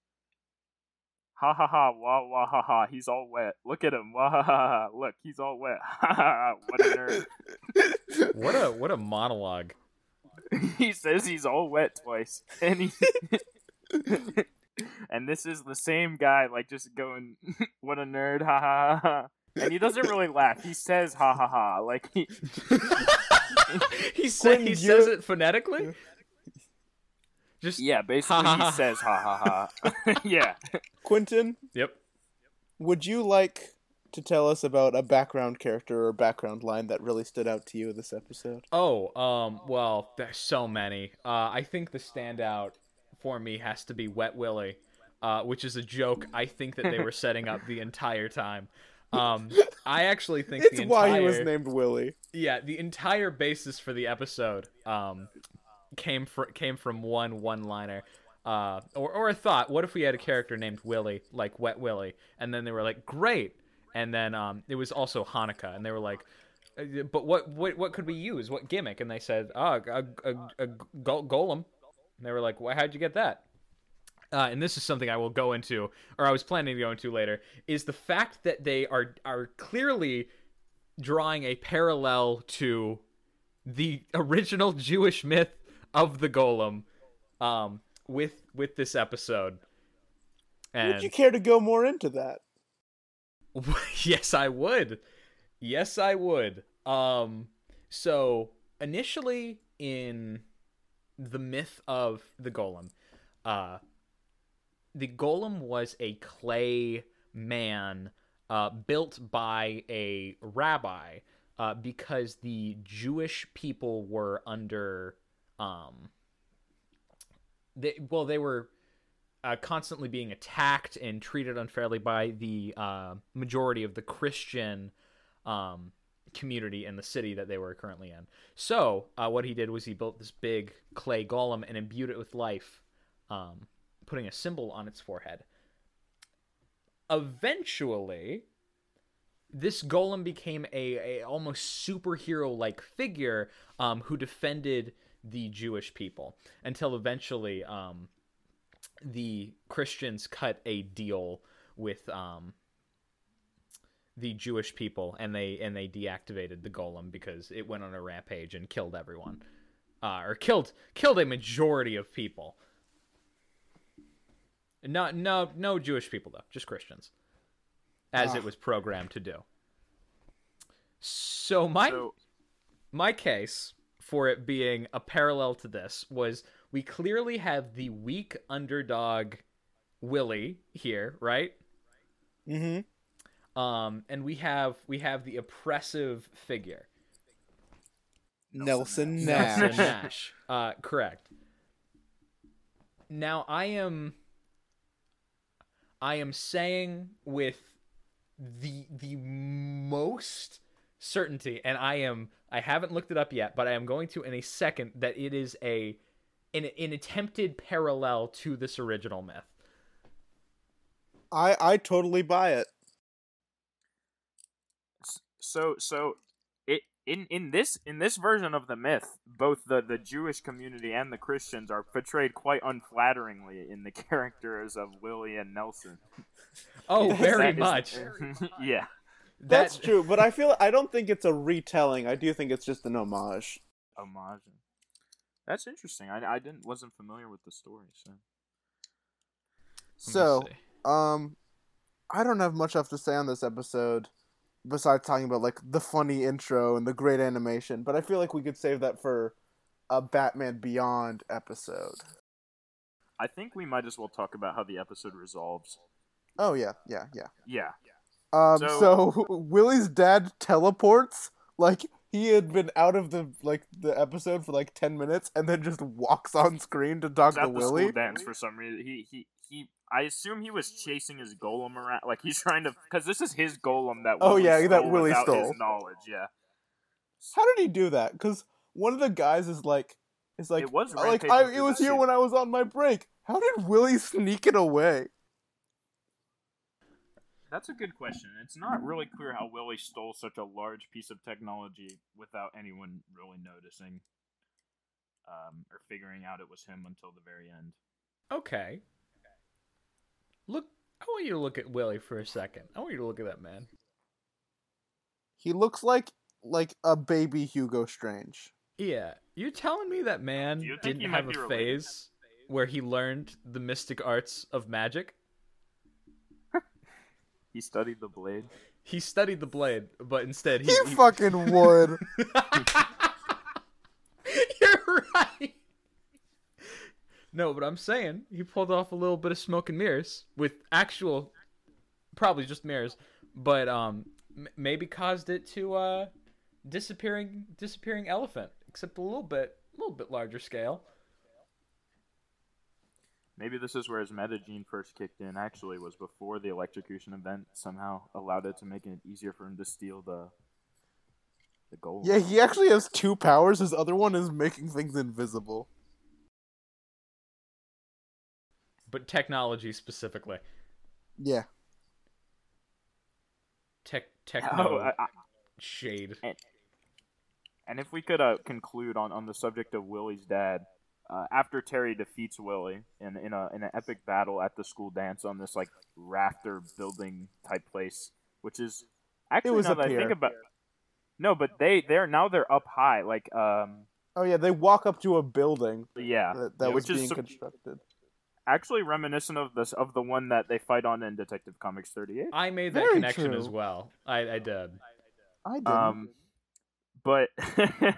Ha ha ha wah wah ha ha he's all wet. Look at him. Wah ha ha ha. Look, he's all wet. Ha ha ha what a nerd. What a what a monologue. he says he's all wet twice. And he And this is the same guy like just going what a nerd. Ha ha ha. ha. And he doesn't really laugh. He says ha ha ha. Like he he said Quinn, he says it phonetically. Just Yeah, basically Ha, ha, he says ha ha ha. yeah. Quentin, yep. would you like to tell us about a background character or background line that really stood out to you this episode? Oh, um, well, there's so many. Uh, I think the standout for me has to be Wet Willie, uh, which is a joke I think that they were [laughs] setting up the entire time. Um, [laughs] I actually think It's the entire why he was named Willie. yeah the entire basis for the episode um came fr- came from one one liner. Uh, or, or a thought. What if we had a character named Willie, like Wet Willie, and then they were like, "Great," and then um, it was also Hanukkah, and they were like, uh, "But what what what could we use? What gimmick?" And they said, "Oh, a, a, a go- golem." And they were like, "Why? How'd you get that?" Uh, and this is something I will go into, or I was planning to go into later, is the fact that they are are clearly drawing a parallel to the original Jewish myth of the golem, um, with with this episode. And Would you care to go more into that? [laughs] yes, I would. Yes, I would. Um, So initially in the myth of the golem, uh, the golem was a clay man uh, built by a rabbi uh, because the Jewish people were under, um, they well they were uh, constantly being attacked and treated unfairly by the uh, majority of the Christian um, community in the city that they were currently in. So uh, what he did was he built this big clay golem and imbued it with life, um, putting a symbol on its forehead. Eventually, this golem became a, a almost superhero like figure um, who defended the Jewish people until eventually um, the Christians cut a deal with um, the Jewish people and they and they deactivated the golem because it went on a rampage and killed everyone, uh, or killed killed a majority of people. Not no no Jewish people though, just Christians, as Ah. it was programmed to do. So my So my case for it being a parallel to this was we clearly have the weak underdog Willie here, right? Mm-hmm. Um, and we have we have the oppressive figure, Nelson Nash. Nash. Nelson Nash. Uh, correct. Now I am I am saying with the the most certainty, and I am I haven't looked it up yet, but I am going to in a second that it is a an, an attempted parallel to this original myth. I I totally buy it. So so in in this in this version of the myth both the the jewish community and the christians are portrayed quite unflatteringly in the [laughs] characters of willie and nelson. Oh, Yes, very That is- [laughs] much. yeah. That's That- true, but I feel I don't think it's a retelling. I do think it's just an homage. homage. That's interesting. I, I didn't wasn't familiar with the story so. So, um, I don't have much else to say on this episode, besides talking about like the funny intro and the great animation. But I feel like we could save that for a Batman Beyond episode. i think we might as well talk about how the episode resolves Oh yeah, yeah, yeah. yeah Um, So- so, [laughs] Willie's dad teleports like he had been out of the like the episode for like ten minutes, and then just walks on screen to talk to Willie. dance for some reason he he I assume he was chasing his golem around, like he's trying to, because this is his golem that. Oh, Willie yeah, that stole Willie stole. His knowledge, yeah. How did he do that? Because one of the guys is like, is like, It was like I, it was here city. when I was on my break. How did Willie sneak it away? That's a good question. It's not really clear how Willie stole such a large piece of technology without anyone really noticing, um, or figuring out it was him until the very end. Okay. Look, I want you to look at Willie for a second. I want you to look at that man. He looks like like a baby Hugo Strange. Yeah, you're telling me that man Do you think didn't have be a related? phase where he learned the mystic arts of magic? [laughs] He studied the blade. He studied the blade, but instead he. He fucking would. [laughs] You're right. No, but I'm saying he pulled off a little bit of smoke and mirrors with actual, probably just mirrors, but um, m- maybe caused it to uh, disappearing disappearing elephant, except a little bit, a little bit larger scale. Maybe this is where his metagene first kicked in. Actually, was before the electrocution event somehow allowed it to make it easier for him to steal the the gold. yeah, he actually has two powers. His other one is making things invisible. But technology specifically, Yeah. tech techno Oh, I, I, shade. and if we could uh, conclude on, on the subject of Willie's dad, uh, after Terry defeats Willie in in a in an epic battle at the school dance on this like rafter building type place, which is actually was now a that I think about. No, but they they're now they're up high, like um Oh yeah, they walk up to a building yeah, that, that Yeah, was which is being some- constructed. Actually reminiscent of this of the one that they fight on in Detective Comics 38. I made that Very connection true. as well. I, I did. I didn't. Um, but [laughs]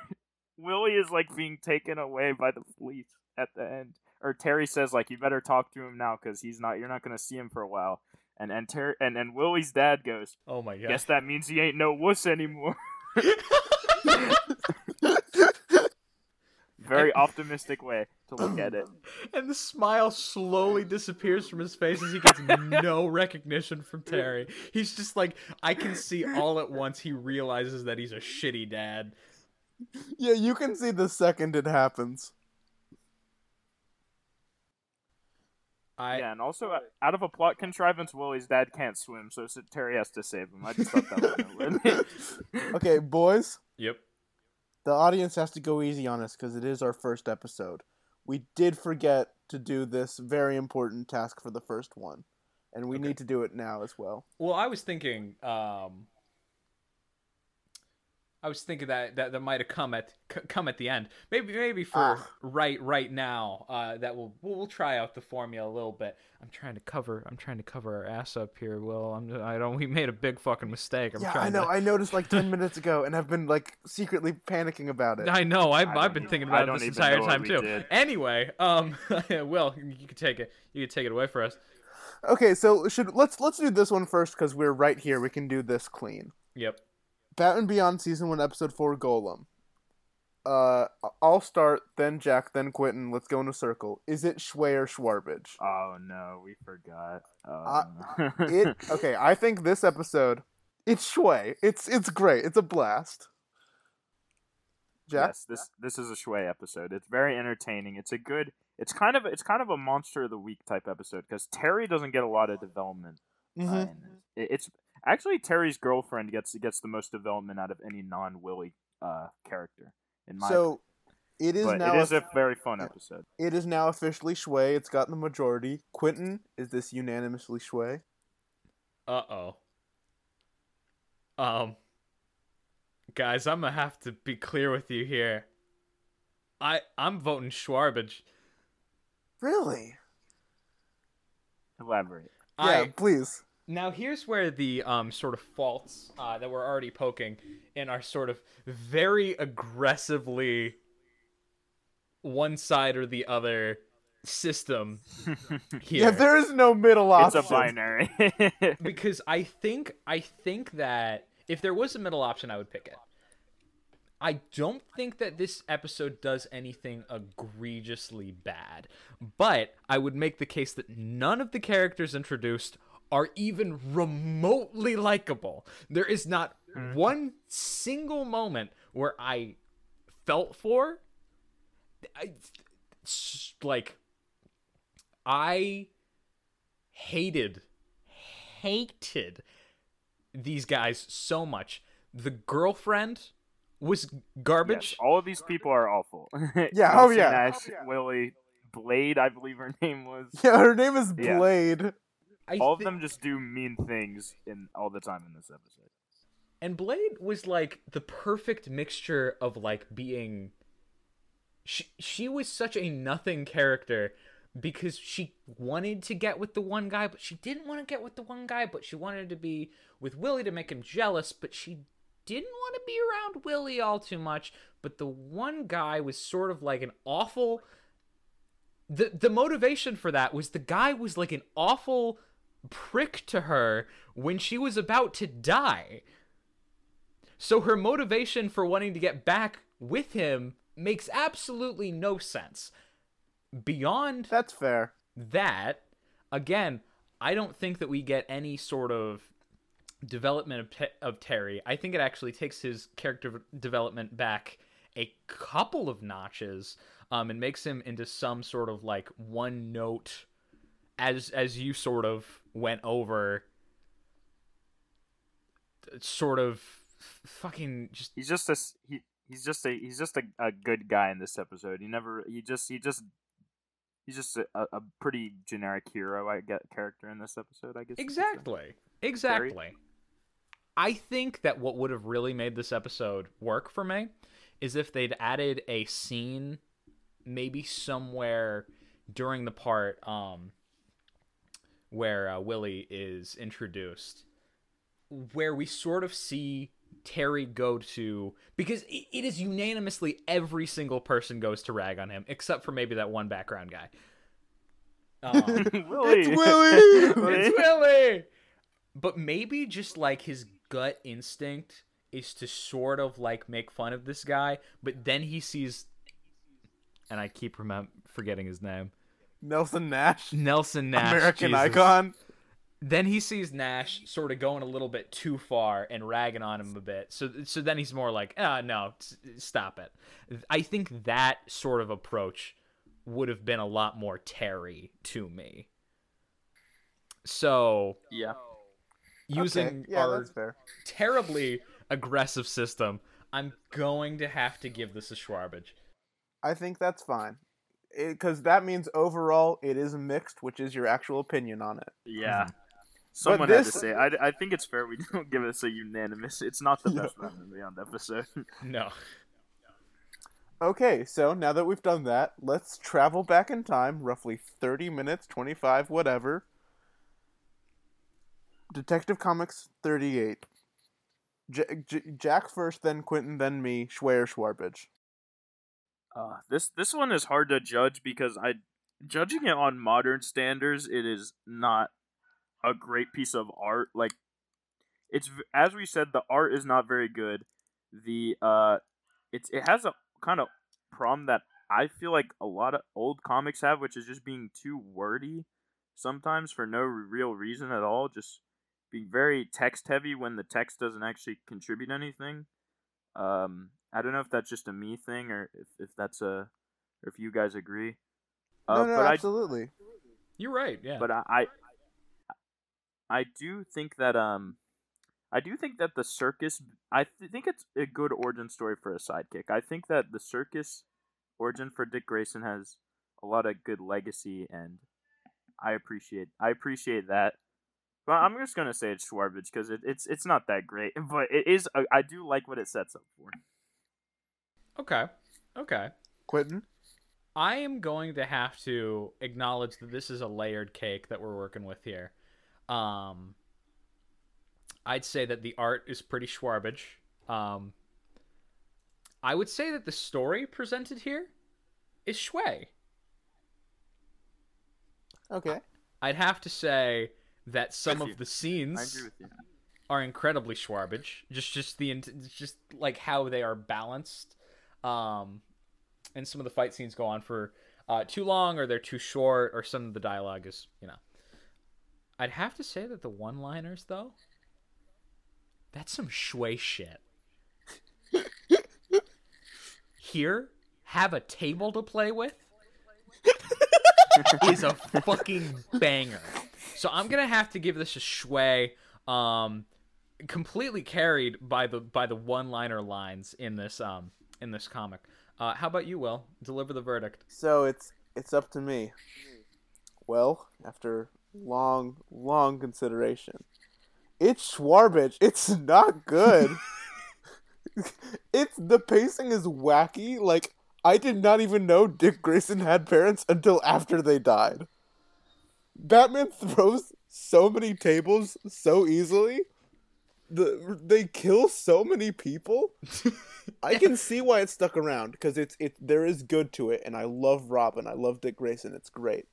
Willie is like being taken away by the police at the end. Or Terry says like you better talk to him now because he's not. You're not gonna see him for a while. And and Ter- and and Willie's dad goes, Oh my god. guess that means he ain't no wuss anymore. [laughs] [laughs] Very [laughs] optimistic way to look at it. and the smile slowly disappears from his face as he gets no recognition from Terry. He's just like, I can see all at once he realizes that he's a shitty dad. Yeah, you can see the second it happens. I Yeah, and also uh, out of a plot contrivance, Willie's dad can't swim, so Terry has to save him. I just thought that was [laughs] a limit. Okay, boys, Yep. The audience has to go easy on us because it is our first episode. We did forget to do this very important task for the first one, and we Okay. need to do it now as well. Well, I was thinking, um, I was thinking that that, that might have come at c- come at the end. Maybe maybe for Ah. right right now. Uh, that we'll, we'll we'll try out the formula a little bit. I'm trying to cover. I'm trying to cover our ass up here. Will I'm I don't. We made a big fucking mistake. I'm yeah, trying I know. To, I noticed like ten minutes ago, and I've been like secretly panicking about it. I know. I've, I I've been even- thinking about it this entire time too. did. Anyway, um, [laughs] Will, you can take it. You can take it away for us. Okay, so should let's let's do this one first because we're right here. We can do this clean. Yep. Batman Beyond season one, episode four, Golem. Uh, I'll start, then Jack, then Quentin. Let's go in a circle. Is it Schway or Schwarbage? oh no, we forgot. Uh, Um, [laughs] It okay. I think this episode, it's Schway. It's it's great. It's a blast. Jack. Yes, this this is a Schway episode. It's very entertaining. It's a good. It's kind of it's kind of a monster of the week type episode because Terry doesn't get a lot of development. uh, Mhm. this. It- it's actually Terry's girlfriend gets gets the most development out of any non Willie uh, character. In my So, it is but now it is a- a very fun episode. it is now officially Schway. It's gotten the majority. Quentin, is this unanimously Schway? Uh oh. Um, guys, I'm gonna have to be clear with you here. I I'm voting Schwarbage. Really? Elaborate. Yeah, I please. Now here's where the um sort of faults uh, that we're already poking in our sort of very aggressively one side or the other system [laughs] here. Yeah, there is no middle option. it's option. a binary. [laughs] because I think I think that if there was a middle option, I would pick it. I don't think that this episode does anything egregiously bad, but I would make the case that none of the characters introduced are even remotely likable. There is not mm-hmm. one single moment where I felt for. I, like, I hated, hated these guys so much. The girlfriend was garbage. Yes, all of these people are awful. [laughs] Yeah, oh, yeah. Nash, Willie, Blade, I believe her name was. Yeah, her name is Yeah. I All of them just do mean things in all the time in this episode. And Blade was like the perfect mixture of like being she she was such a nothing character because she wanted to get with the one guy but she didn't want to get with the one guy but she wanted to be with Willie to make him jealous but she didn't want to be around Willie all too much but the one guy was sort of like an awful the the motivation for that was the guy was like an awful prick to her when she was about to die. So her motivation for wanting to get back with him makes absolutely no sense. Beyond That's fair. that, again, I don't think that we get any sort of development of, Te- of Terry. I think it actually takes his character development back a couple of notches um, and makes him into some sort of like one note as as you sort of went over sort of fucking just He's just a he. He's just a he's just a, a good guy in this episode. He never he just he just he's just a, a pretty generic hero I get character in this episode. I guess you could say. Exactly. Exactly. I think that what would have really made this episode work for me is if they'd added a scene maybe somewhere during the part um where uh, Willie is introduced where we sort of see Terry go to because it, it is unanimously every single person goes to rag on him except for maybe that one background guy. Um, [laughs] Willie. It's Willie! [laughs] it's Willie. But maybe just like his gut instinct is to sort of like make fun of this guy, but then he sees, and I keep remem- forgetting his name, Nelson Nash, Nelson Nash, American Jesus. icon. Then he sees Nash sort of going a little bit too far and ragging on him a bit. So so then he's more like, ah, no, s- stop it. I think that sort of approach would have been a lot more Terry to me. So Yeah. using okay. yeah, our that's fair. terribly aggressive system, I'm going to have to give this a Schwarbage. I think that's fine, because that means overall it is mixed, which is your actual opinion on it. Yeah. Mm-hmm. Someone had to say. it. I, I think it's fair we [laughs] don't give us a unanimous. It's not the [laughs] best Batman Beyond episode. [laughs] No. Okay, so now that we've done that, let's travel back in time, roughly 30 minutes, 25, whatever. Detective Comics 38. J- J- Jack first, then Quentin, then me, Schwer Schwarbage. Uh, this this one is hard to judge because I, judging it on modern standards, it is not a great piece of art. Like, it's as we said, the art is not very good. The uh, it's it has a kind of problem that I feel like a lot of old comics have, which is just being too wordy sometimes for no real reason at all. Just being very text heavy when the text doesn't actually contribute anything. Um, I don't know if that's just a me thing or if, if that's a or if you guys agree. Uh, no, no, but I absolutely. You're right, yeah. but I, I I do think that um I do think that the circus I th- think it's a good origin story for a sidekick. I think that the circus origin for Dick Grayson has a lot of good legacy and I appreciate I appreciate that. But I'm just gonna say it's Schwarbage because it, it's it's not that great, [laughs] but it is. I I do like what it sets up for. Okay. Okay. Quentin? I am going to have to acknowledge that this is a layered cake that we're working with here. Um, I'd say that the art is pretty Schwarbage. Um, I would say that the story presented here is Schway. Okay. I'd have to say that some of the scenes agree with you. are incredibly Schwarbage. Just just the just like how they are balanced. Um, and some of the fight scenes go on for uh, too long, or they're too short, or some of the dialogue is you know. I'd have to say that the one-liners though, that's some schway shit. Here, have a table to play with [laughs] is a fucking banger. So I'm gonna have to give this a schway. Um, completely carried by the by the one-liner lines in this um in this comic. Uh, how about you, Will? Deliver the verdict. So it's it's up to me. Well, after long, long consideration, it's Schwarbage. It's not good. [laughs] it's the pacing is wacky. Like I did not even know Dick Grayson had parents until after they died. Batman throws so many tables so easily. The they kill so many people. [laughs] I can see why it's stuck around because it's it there is good to it, and I love Robin. I love Dick Grayson. It's great.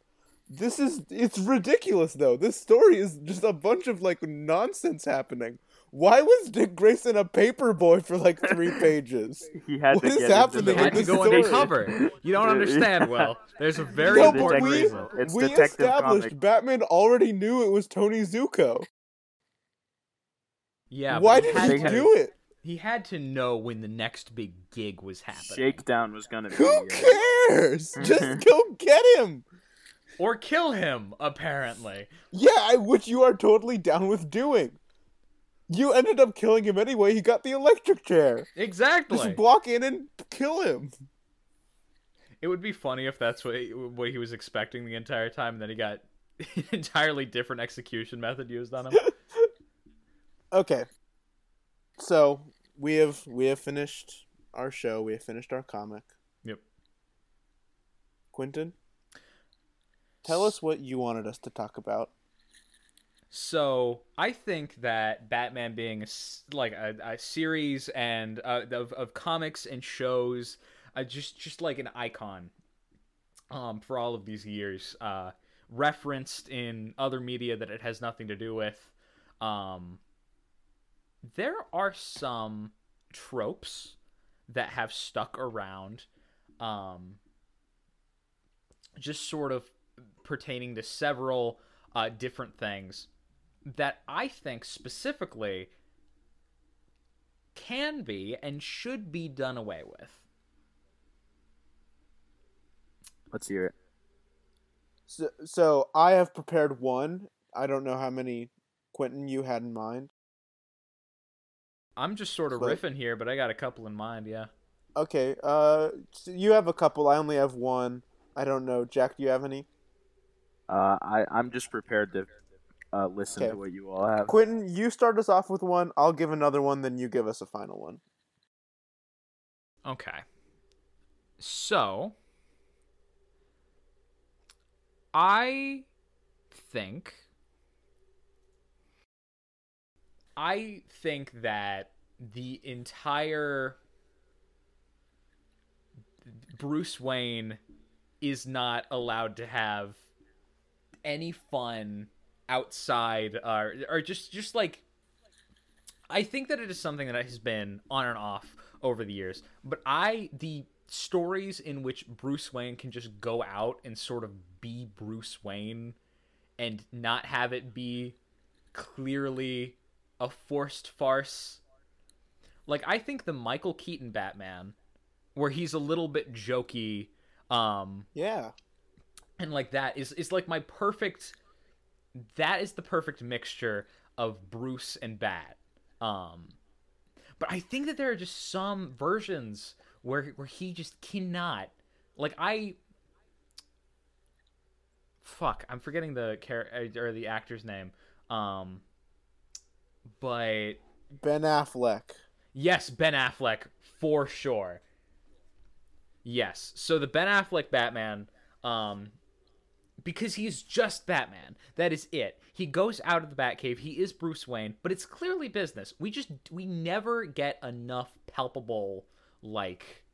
This is it's ridiculous though. This story is just a bunch of like nonsense happening. Why was Dick Grayson a paper boy for like three [laughs] pages? He had What to is get happening into the had to this go story? undercover. You don't [laughs] understand, Will. There's a very No, important but we, reason. It's we established Comic. Batman already knew it was Tony Zucco. Yeah. Why but he did had he to, do it? He had to know when the next big gig was happening, Shakedown was gonna be. Who cares? [laughs] Just go get him. or kill him. Apparently. Yeah, which you are totally down with doing. You ended up killing him anyway. He got the electric chair. Exactly. Just walk in and kill him. It would be funny if that's what he, what he was expecting the entire time, and then he got [laughs] an entirely different execution method used on him. [laughs] Okay. So we have we have finished our show. We have finished our comic. Yep. Quentin, tell us what you wanted us to talk about. So I think that Batman being a like a, a series and uh, of of comics and shows, uh, just just like an icon, um, for all of these years, uh, referenced in other media that it has nothing to do with. Um, there are some tropes that have stuck around, um, just sort of pertaining to several uh, different things that I think specifically can be and should be done away with. Let's hear it. So, so I have prepared one. I don't know how many Quentin you had in mind. I'm just sort of But- riffing here, but I got a couple in mind, yeah. Okay, uh, so you have a couple. I only have one. I don't know. Jack, do you have any? Uh, I I'm just prepared to uh, listen Okay. to what you all have. Quentin, you start us off with one. I'll give another one, then you give us a final one. Okay. So, I think I think that the entire Bruce Wayne is not allowed to have any fun outside or or just just like I think that it is something that has been on and off over the years. But I the stories in which Bruce Wayne can just go out and sort of be Bruce Wayne and not have it be clearly a forced farce. Like I think the Michael Keaton Batman where he's a little bit jokey um Yeah. and like that is is like my perfect that is the perfect mixture of Bruce and Bat. Um but I think that there are just some versions where where he just cannot like I fuck, I'm forgetting the char- or the actor's name. Um but Ben Affleck. Yes, Ben Affleck for sure. Yes. So the Ben Affleck Batman um because he's just Batman. That is it. He goes out of the Batcave. He is Bruce Wayne, but it's clearly business. We just we never get enough palpable like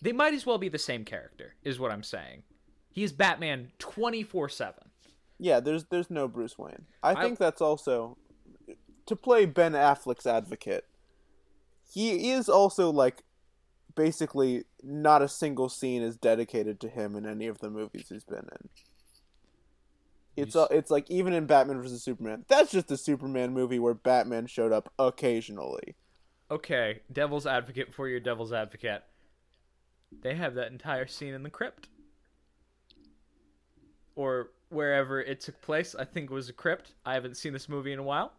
they might as well be the same character is what I'm saying. He is Batman 24/7. Yeah, there's there's no Bruce Wayne. I I- think that's also to play Ben Affleck's advocate. He is also like basically not a single scene is dedicated to him in any of the movies he's been in. It's s- it's like even in Batman vs Superman. That's just a Superman movie where Batman showed up occasionally. Okay, devil's advocate for your devil's advocate. They have that entire scene in the crypt. Or wherever it took place. I think it was a crypt. I haven't seen this movie in a while.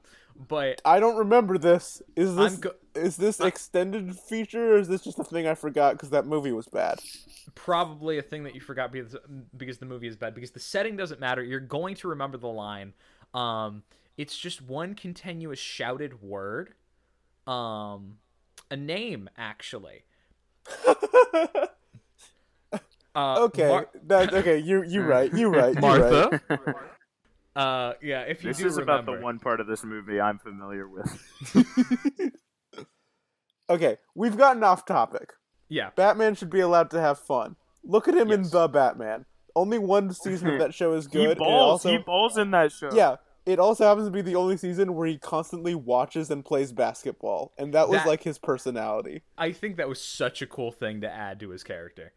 But I don't remember this. Is this go- is this extended feature or is this just a thing I forgot because that movie was bad? probably a thing that you forgot because because the movie is bad because the setting doesn't matter. You're going to remember the line. Um it's just one continuous shouted word. Um a name actually. [laughs] Uh, okay, Mar- that okay. You you [laughs] right. You right. You right. Martha. [laughs] Uh, yeah. If you This do is remember, about the one part of this movie I'm familiar with. [laughs] okay, we've gotten off topic. Yeah, Batman should be allowed to have fun. Look at him in the Batman. Only one season of that show is good. he and balls. also, He balls in that show. yeah, it also happens to be the only season where he constantly watches and plays basketball, and that was That- like his personality. I think that was such a cool thing to add to his character.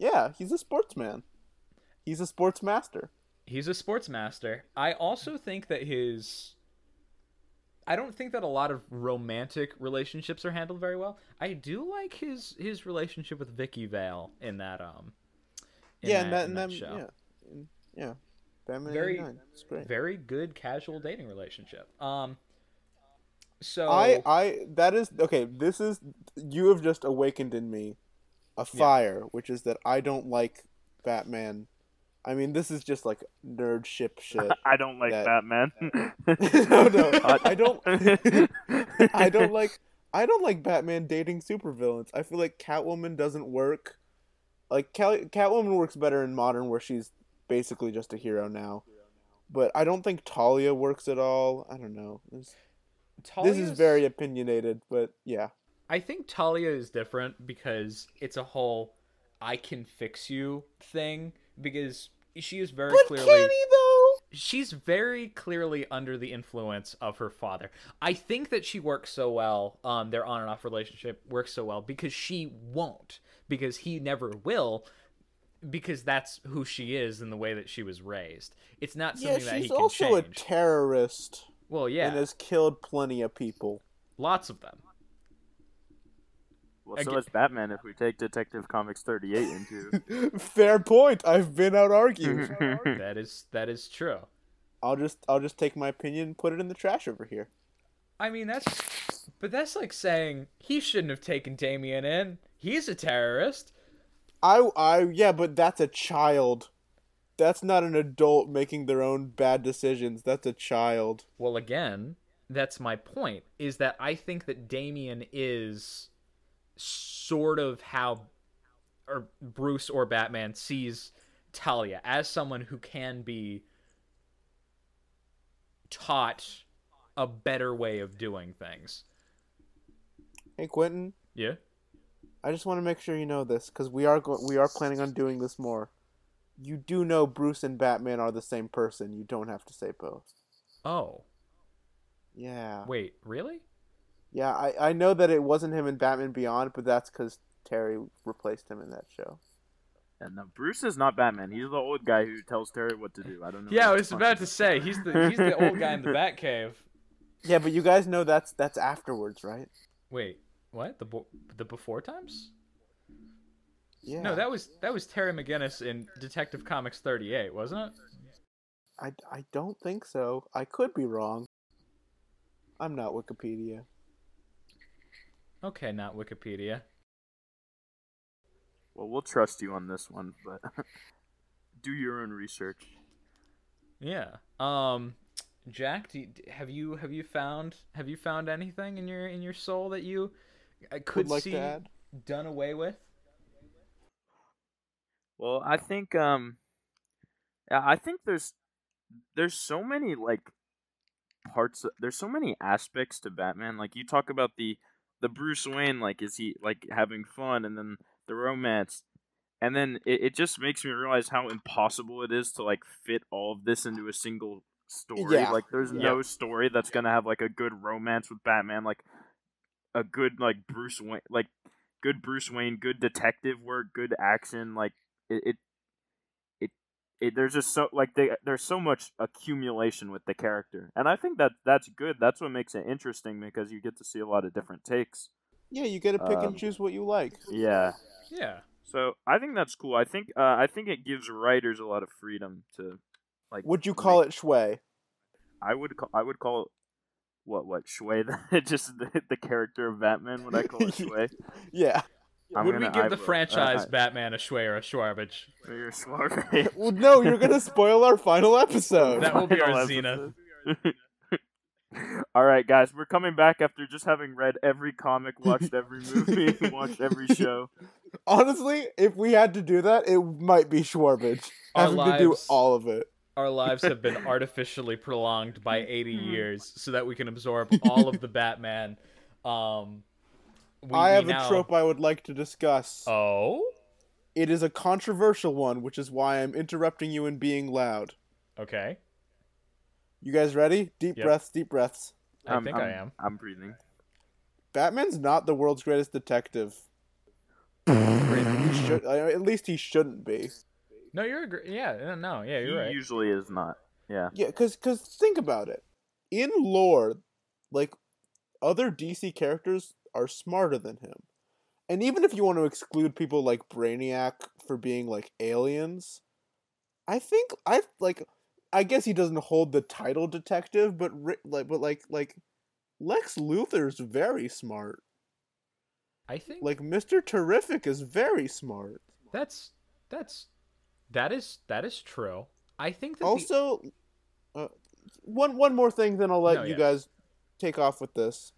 Yeah, he's a sportsman. He's a sports master. He's a sports master. I also think that his. I don't think that a lot of romantic relationships are handled very well. I do like his his relationship with Vicki Vale in that um. in yeah, that, and that, in that that, show. yeah, yeah. Batman Very-. Very good casual dating relationship. Um. So I I that is okay. This is you have just awakened in me a fire, which is that I don't like Batman. I mean, this is just like nerd ship shit. [laughs] I don't like That- Batman. [laughs] no, no, I don't. [laughs] I don't like. I don't like Batman dating supervillains. I feel like Catwoman doesn't work. Like Cat, Catwoman works better in modern, where she's basically just a hero now. but I don't think Talia works at all. I don't know. This, this is very opinionated, but yeah. I think Talia is different because it's a whole I can fix you thing because she is very But clearly can he though? she's very clearly under the influence of her father. I think that she works so well, um, their on and off relationship works so well because she won't, because he never will, because that's who she is and the way that she was raised. It's not Yeah, something that he she's can also a terrorist well, yeah, and has killed plenty of people. lots of them. Well, so Aga- is Batman if we take Detective Comics 38 into. [laughs] Fair point. I've been out argued. [laughs] that is that is true. I'll just I'll just take my opinion and put it in the trash over here. I mean, that's. But that's like saying he shouldn't have taken Damian in. He's a terrorist. I I yeah, but that's a child. That's not an adult making their own bad decisions. That's a child. Well, again, that's my point. Is that I think that Damian is sort of how, or Bruce or Batman sees Talia as someone who can be taught a better way of doing things. Hey Quentin, Yeah. I just want to make sure you know this because we are go- we are planning on doing this more. You do know Bruce and Batman are the same person. You don't have to say both. Oh, Yeah. wait, really? Yeah, I, I know that it wasn't him in Batman Beyond, but that's because Terry replaced him in that show. and no, Bruce is not Batman. He's the old guy who tells Terry what to do. I don't know. Yeah, I was about to say he's the he's the old guy in the [laughs] Batcave. Yeah, but you guys know that's that's afterwards, right? Wait, what? The bo- the before times? Yeah. No, that was that was Terry McGinnis in Detective Comics 38, wasn't it? I, I don't think so. I could be wrong. I'm not Wikipedia. Okay, not Wikipedia. Well, we'll trust you on this one, but [laughs] do your own research. Yeah. Um, Jack, do you, have you have you found have you found anything in your in your soul that you uh, could like see to done away with? Well, I think um yeah, I think there's there's so many like parts there's so many aspects to Batman. Like you talk about the the Bruce Wayne like is he like having fun and then the romance and then it, it just makes me realize how impossible it is to like fit all of this into a single story. Yeah. Like there's Yeah. no story that's gonna have like a good romance with Batman, like a good like Bruce Wayne like good Bruce Wayne, good detective work, good action, like it, it it it there's just so like they there's so much accumulation with the character. And I think that that's good. That's what makes it interesting because you get to see a lot of different takes. Yeah, you get to pick Um, and choose what you like. Yeah. Yeah. So I think that's cool. I think uh, I think it gives writers a lot of freedom to like Would you call it Schway? I would call I would call it what what Schway the, [laughs] just the, the character of Batman would I call it [laughs] Schway? Yeah. I'm Would we gonna- give I the franchise Uh, I- Batman a Schway or a Schwarbage? You're Schwarbe. [laughs] Well, no, you're gonna spoil our final episode. That will be our Final zenith. [laughs] All right, guys, we're coming back after just having read every comic, watched every [laughs] movie, watched every show. Honestly, if we had to do that, it might be Schwarbage. Our Having to do all of it. Our lives have been artificially prolonged by 80 Hmm. years so that we can absorb all of the Batman. Um, we, I we have now- a trope I would like to discuss. Oh? It is a controversial one, which is why I'm interrupting you and being loud. Okay. You guys ready? Deep Yep. breaths, deep breaths. I I'm- think I'm, I am. I'm breathing. Batman's not the world's greatest detective. he should, uh, at least he shouldn't be. No, you're agree- yeah, no, no, yeah, you're right. usually is not. Yeah. Yeah, cause, cause think about it. In lore, like other DC characters are smarter than him, and even if you want to exclude people like Brainiac for being like aliens, I think I like. I guess he doesn't hold the title detective, but like, but like, like Lex Luthor's very smart. I think Like Mister Terrific is very smart. that's that's that is that is true. I think that the, also uh, one one more thing then i'll let No, you yes. guys take off with this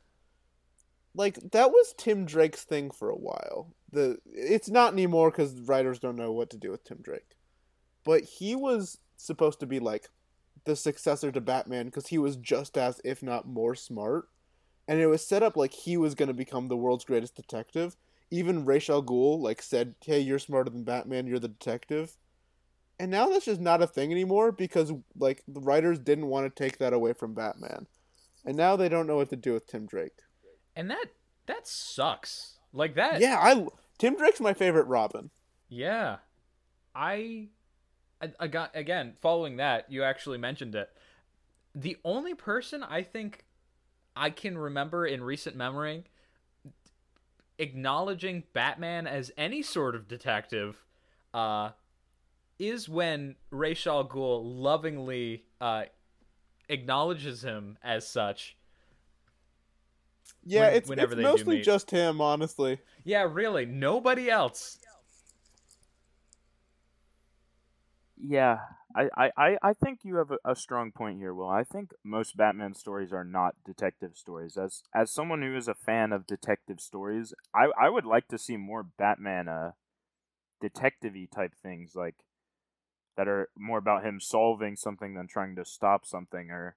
like that was tim drake's thing for a while the it's not anymore because writers don't know what to do with tim drake but he was supposed to be like the successor to Batman because he was just as, if not more, smart. And it was set up like he was going to become the world's greatest detective. Even Ra's al Ghul like said, "Hey, you're smarter than Batman. You're the detective." And now that's just not a thing anymore because like the writers didn't want to take that away from Batman, and now they don't know what to do with Tim Drake. And that that sucks. Like that. Yeah, I Tim Drake's my favorite Robin. Yeah. I, I, I got again following that. You actually mentioned it. The only person I think I can remember in recent memory acknowledging Batman as any sort of detective uh, is when Ra's al Ghul lovingly uh, acknowledges him as such. Yeah, When- it's, whenever it's they mostly just him, honestly. Yeah, really, nobody else. Yeah, I, I, I- I think you have a, a strong point here, Will. I think most Batman stories are not detective stories. As as someone who is a fan of detective stories, I, I would like to see more Batman uh detective-y type things like that are more about him solving something than trying to stop something or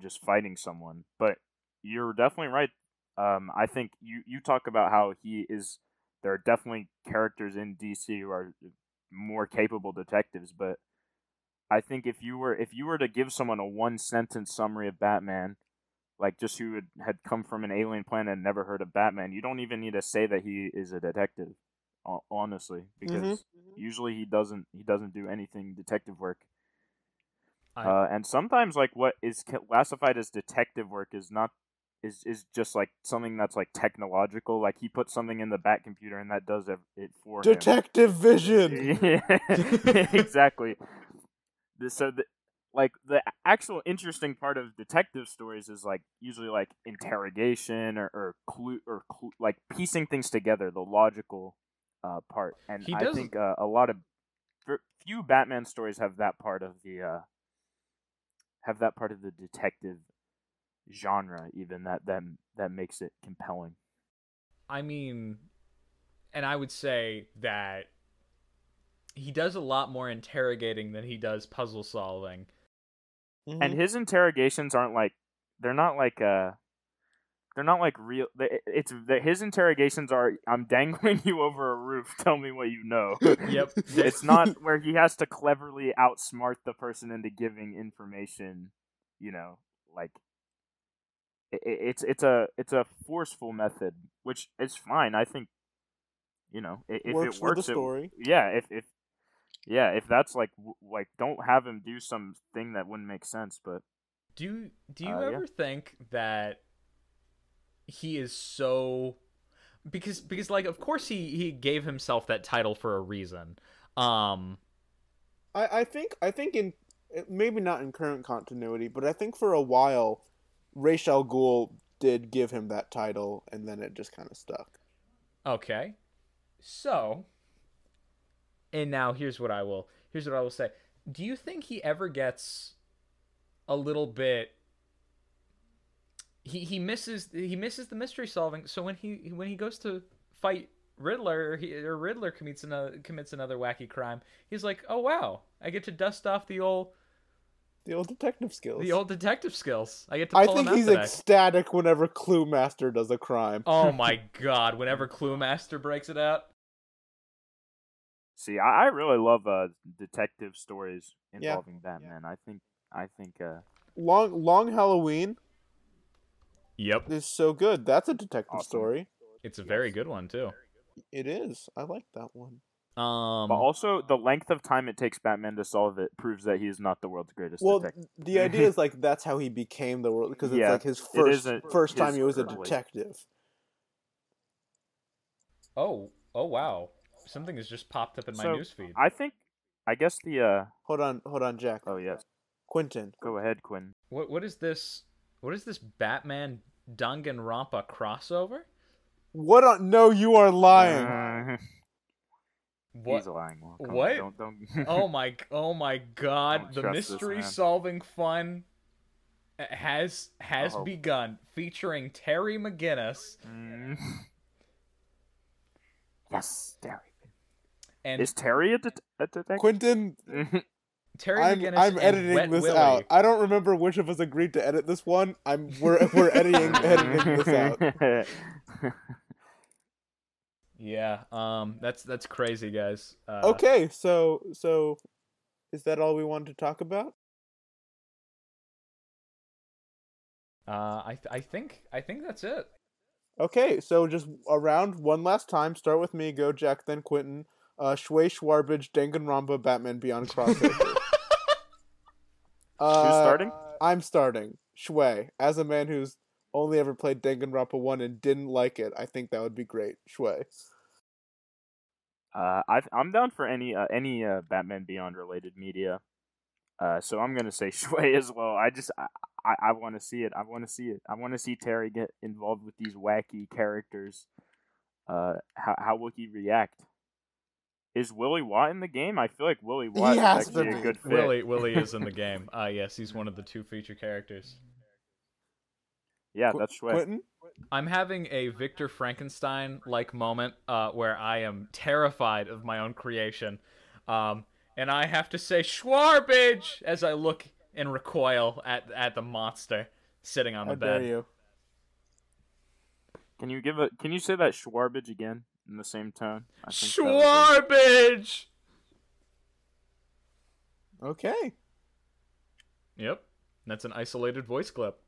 just fighting someone. But you're definitely right. Um, I think you, you talk about how he is. There are definitely characters in DC who are more capable detectives, but I think if you were if you were to give someone a one sentence summary of Batman, like just who had, had come from an alien planet and never heard of Batman, you don't even need to say that he is a detective. Honestly, because Mhm. usually he doesn't he doesn't do anything detective work. I- Uh, and sometimes like what is classified as detective work is not is is just like something that's like technological. Like he puts something in the back computer and that does it for him. Detective Vision. [laughs] Yeah, [laughs] exactly. So, the, like, the actual interesting part of detective stories is like usually like interrogation or or clue or clu like piecing things together, the logical uh, part. And He I think uh, a lot of ver- few Batman stories have that part of the uh, have that part of the detective genre, even that that that makes it compelling. I mean, and I would say that he does a lot more interrogating than he does puzzle solving. Mhm. and his interrogations aren't like they're not like uh they're not like real it's the, his interrogations are i'm dangling [laughs] you over a roof tell me what you know [laughs] Yep. [laughs] it's not where he has to cleverly outsmart the person into giving information you know like i i- it's it's a it's a forceful method which is fine i think you know if works it for the works it- story. yeah if if yeah if that's like like don't have him do something that wouldn't make sense but Do do you Uh, yeah. ever think that he is so because because like of course he he gave himself that title for a reason. Um I, I think I think in maybe not in current continuity, but I think for a while, Ra's al Ghul did give him that title, and then it just kind of stuck. okay. So and now here's what I will here's what I will say. Do you think he ever gets a little bit he he misses he misses the mystery solving. So when he when he goes to fight Riddler, or, he, or Riddler commits another commits another wacky crime, he's like, "Oh wow, I get to dust off the old The old detective skills. the old detective skills. I get to I pull think them out he's today." ecstatic whenever Clue Master does a crime. oh my [laughs] god! Whenever Clue Master breaks it out, See, I, I really love uh detective stories Yeah. involving Batman. I think I think uh Long Long Halloween yep, is so good. That's a detective Awesome. story. it's a very good one too. It is. I like that one. Um, but also the length of time it takes Batman to solve it proves that he is not the world's greatest Well, detective. the idea is like that's how he became the world because it's Yeah, like his first is a- first time he was a detective. oh, oh wow, something has just popped up in my So, newsfeed. I think I guess the uh Hold on, hold on, Jack. oh yes. Quentin. Go ahead, Quinn. What what is this? What is this Batman Danganronpa crossover? What on? No, you are lying. [laughs] What? He's lying. Well, come on, What? Don't don't. [laughs] [laughs] oh my oh my god Don't the mystery solving fun has has Oh. begun featuring terry mcginnis Mm. [laughs] yes, Terry. and Is Terry a, det- a detective? Quentin, Terry I'm, McGinnis I'm editing Wet this Willie. out. I don't remember which of us agreed to edit this one. I'm we're we're editing editing this out. Yeah, um, that's that's crazy, guys. Uh, Okay, so so is that all we wanted to talk about? Uh, I th- I think I think that's it. Okay, so just around one last time. Start with me. Go Jack, then Quentin. Uh, Schway Schwarbage, Danganronpa, Batman Beyond Crossover. [laughs] uh, Who's starting? I'm starting. Schway, as a man who's only ever played Danganronpa one and didn't like it, I think that would be great. Schway. Uh, I, I'm down for any uh, any uh, Batman Beyond related media. Uh, so I'm gonna say [laughs] Schway as well. I just I, I, I want to see it. I want to see it. I want to see Terry get involved with these wacky characters. Uh, how how will he react? Is Willie Watt in the game? I feel like Willie Watt has is to actually a be. good fit. Willie Willie is in the [laughs] game. Uh, yes, he's one of the two feature characters. Yeah, Qu- that's Schway. Quentin. I'm having a Victor Frankenstein like moment uh, where I am terrified of my own creation. Um, and I have to say Schwarbage as I look and recoil at, at the monster sitting on How the dare bed. you? Can you give a? Can you say that Schwarbage again in the same tone? I think that would be- Schwarbage! Okay. Yep, that's an isolated voice clip.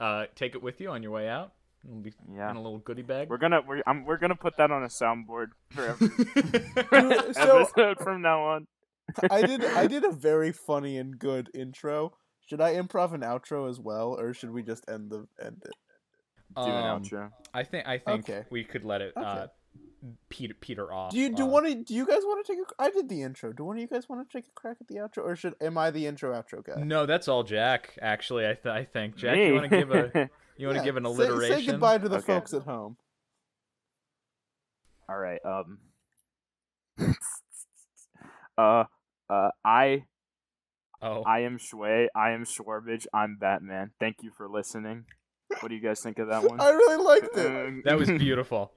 Uh, take it with you on your way out. It'll be Yeah. in a little goodie bag. We're gonna we're I'm, we're gonna put that on a soundboard for [laughs] every [laughs] So- episode from now on. I did I [laughs] did a very funny and good intro. Should I improv an outro as well, or should we just end the end it? Do an Um, outro. I think I think Okay. we could let it uh, Okay. Peter peter off. Do you do uh, one? of- Do you guys want to take a? I did the intro. Do one of you guys want to take a crack at the outro, or should am I the intro outro guy? No, that's all Jack. Actually, I, th- I think Jack. Me? You want to give a [laughs] you want to Yeah, give an say- alliteration? Say, goodbye to the Okay. folks at home. All right. Um. [laughs] uh. Uh. I. Oh, I am Schway. I am Schwarbage. I'm Batman. Thank you for listening. What do you guys think of that [laughs] one? I really liked it. That was beautiful.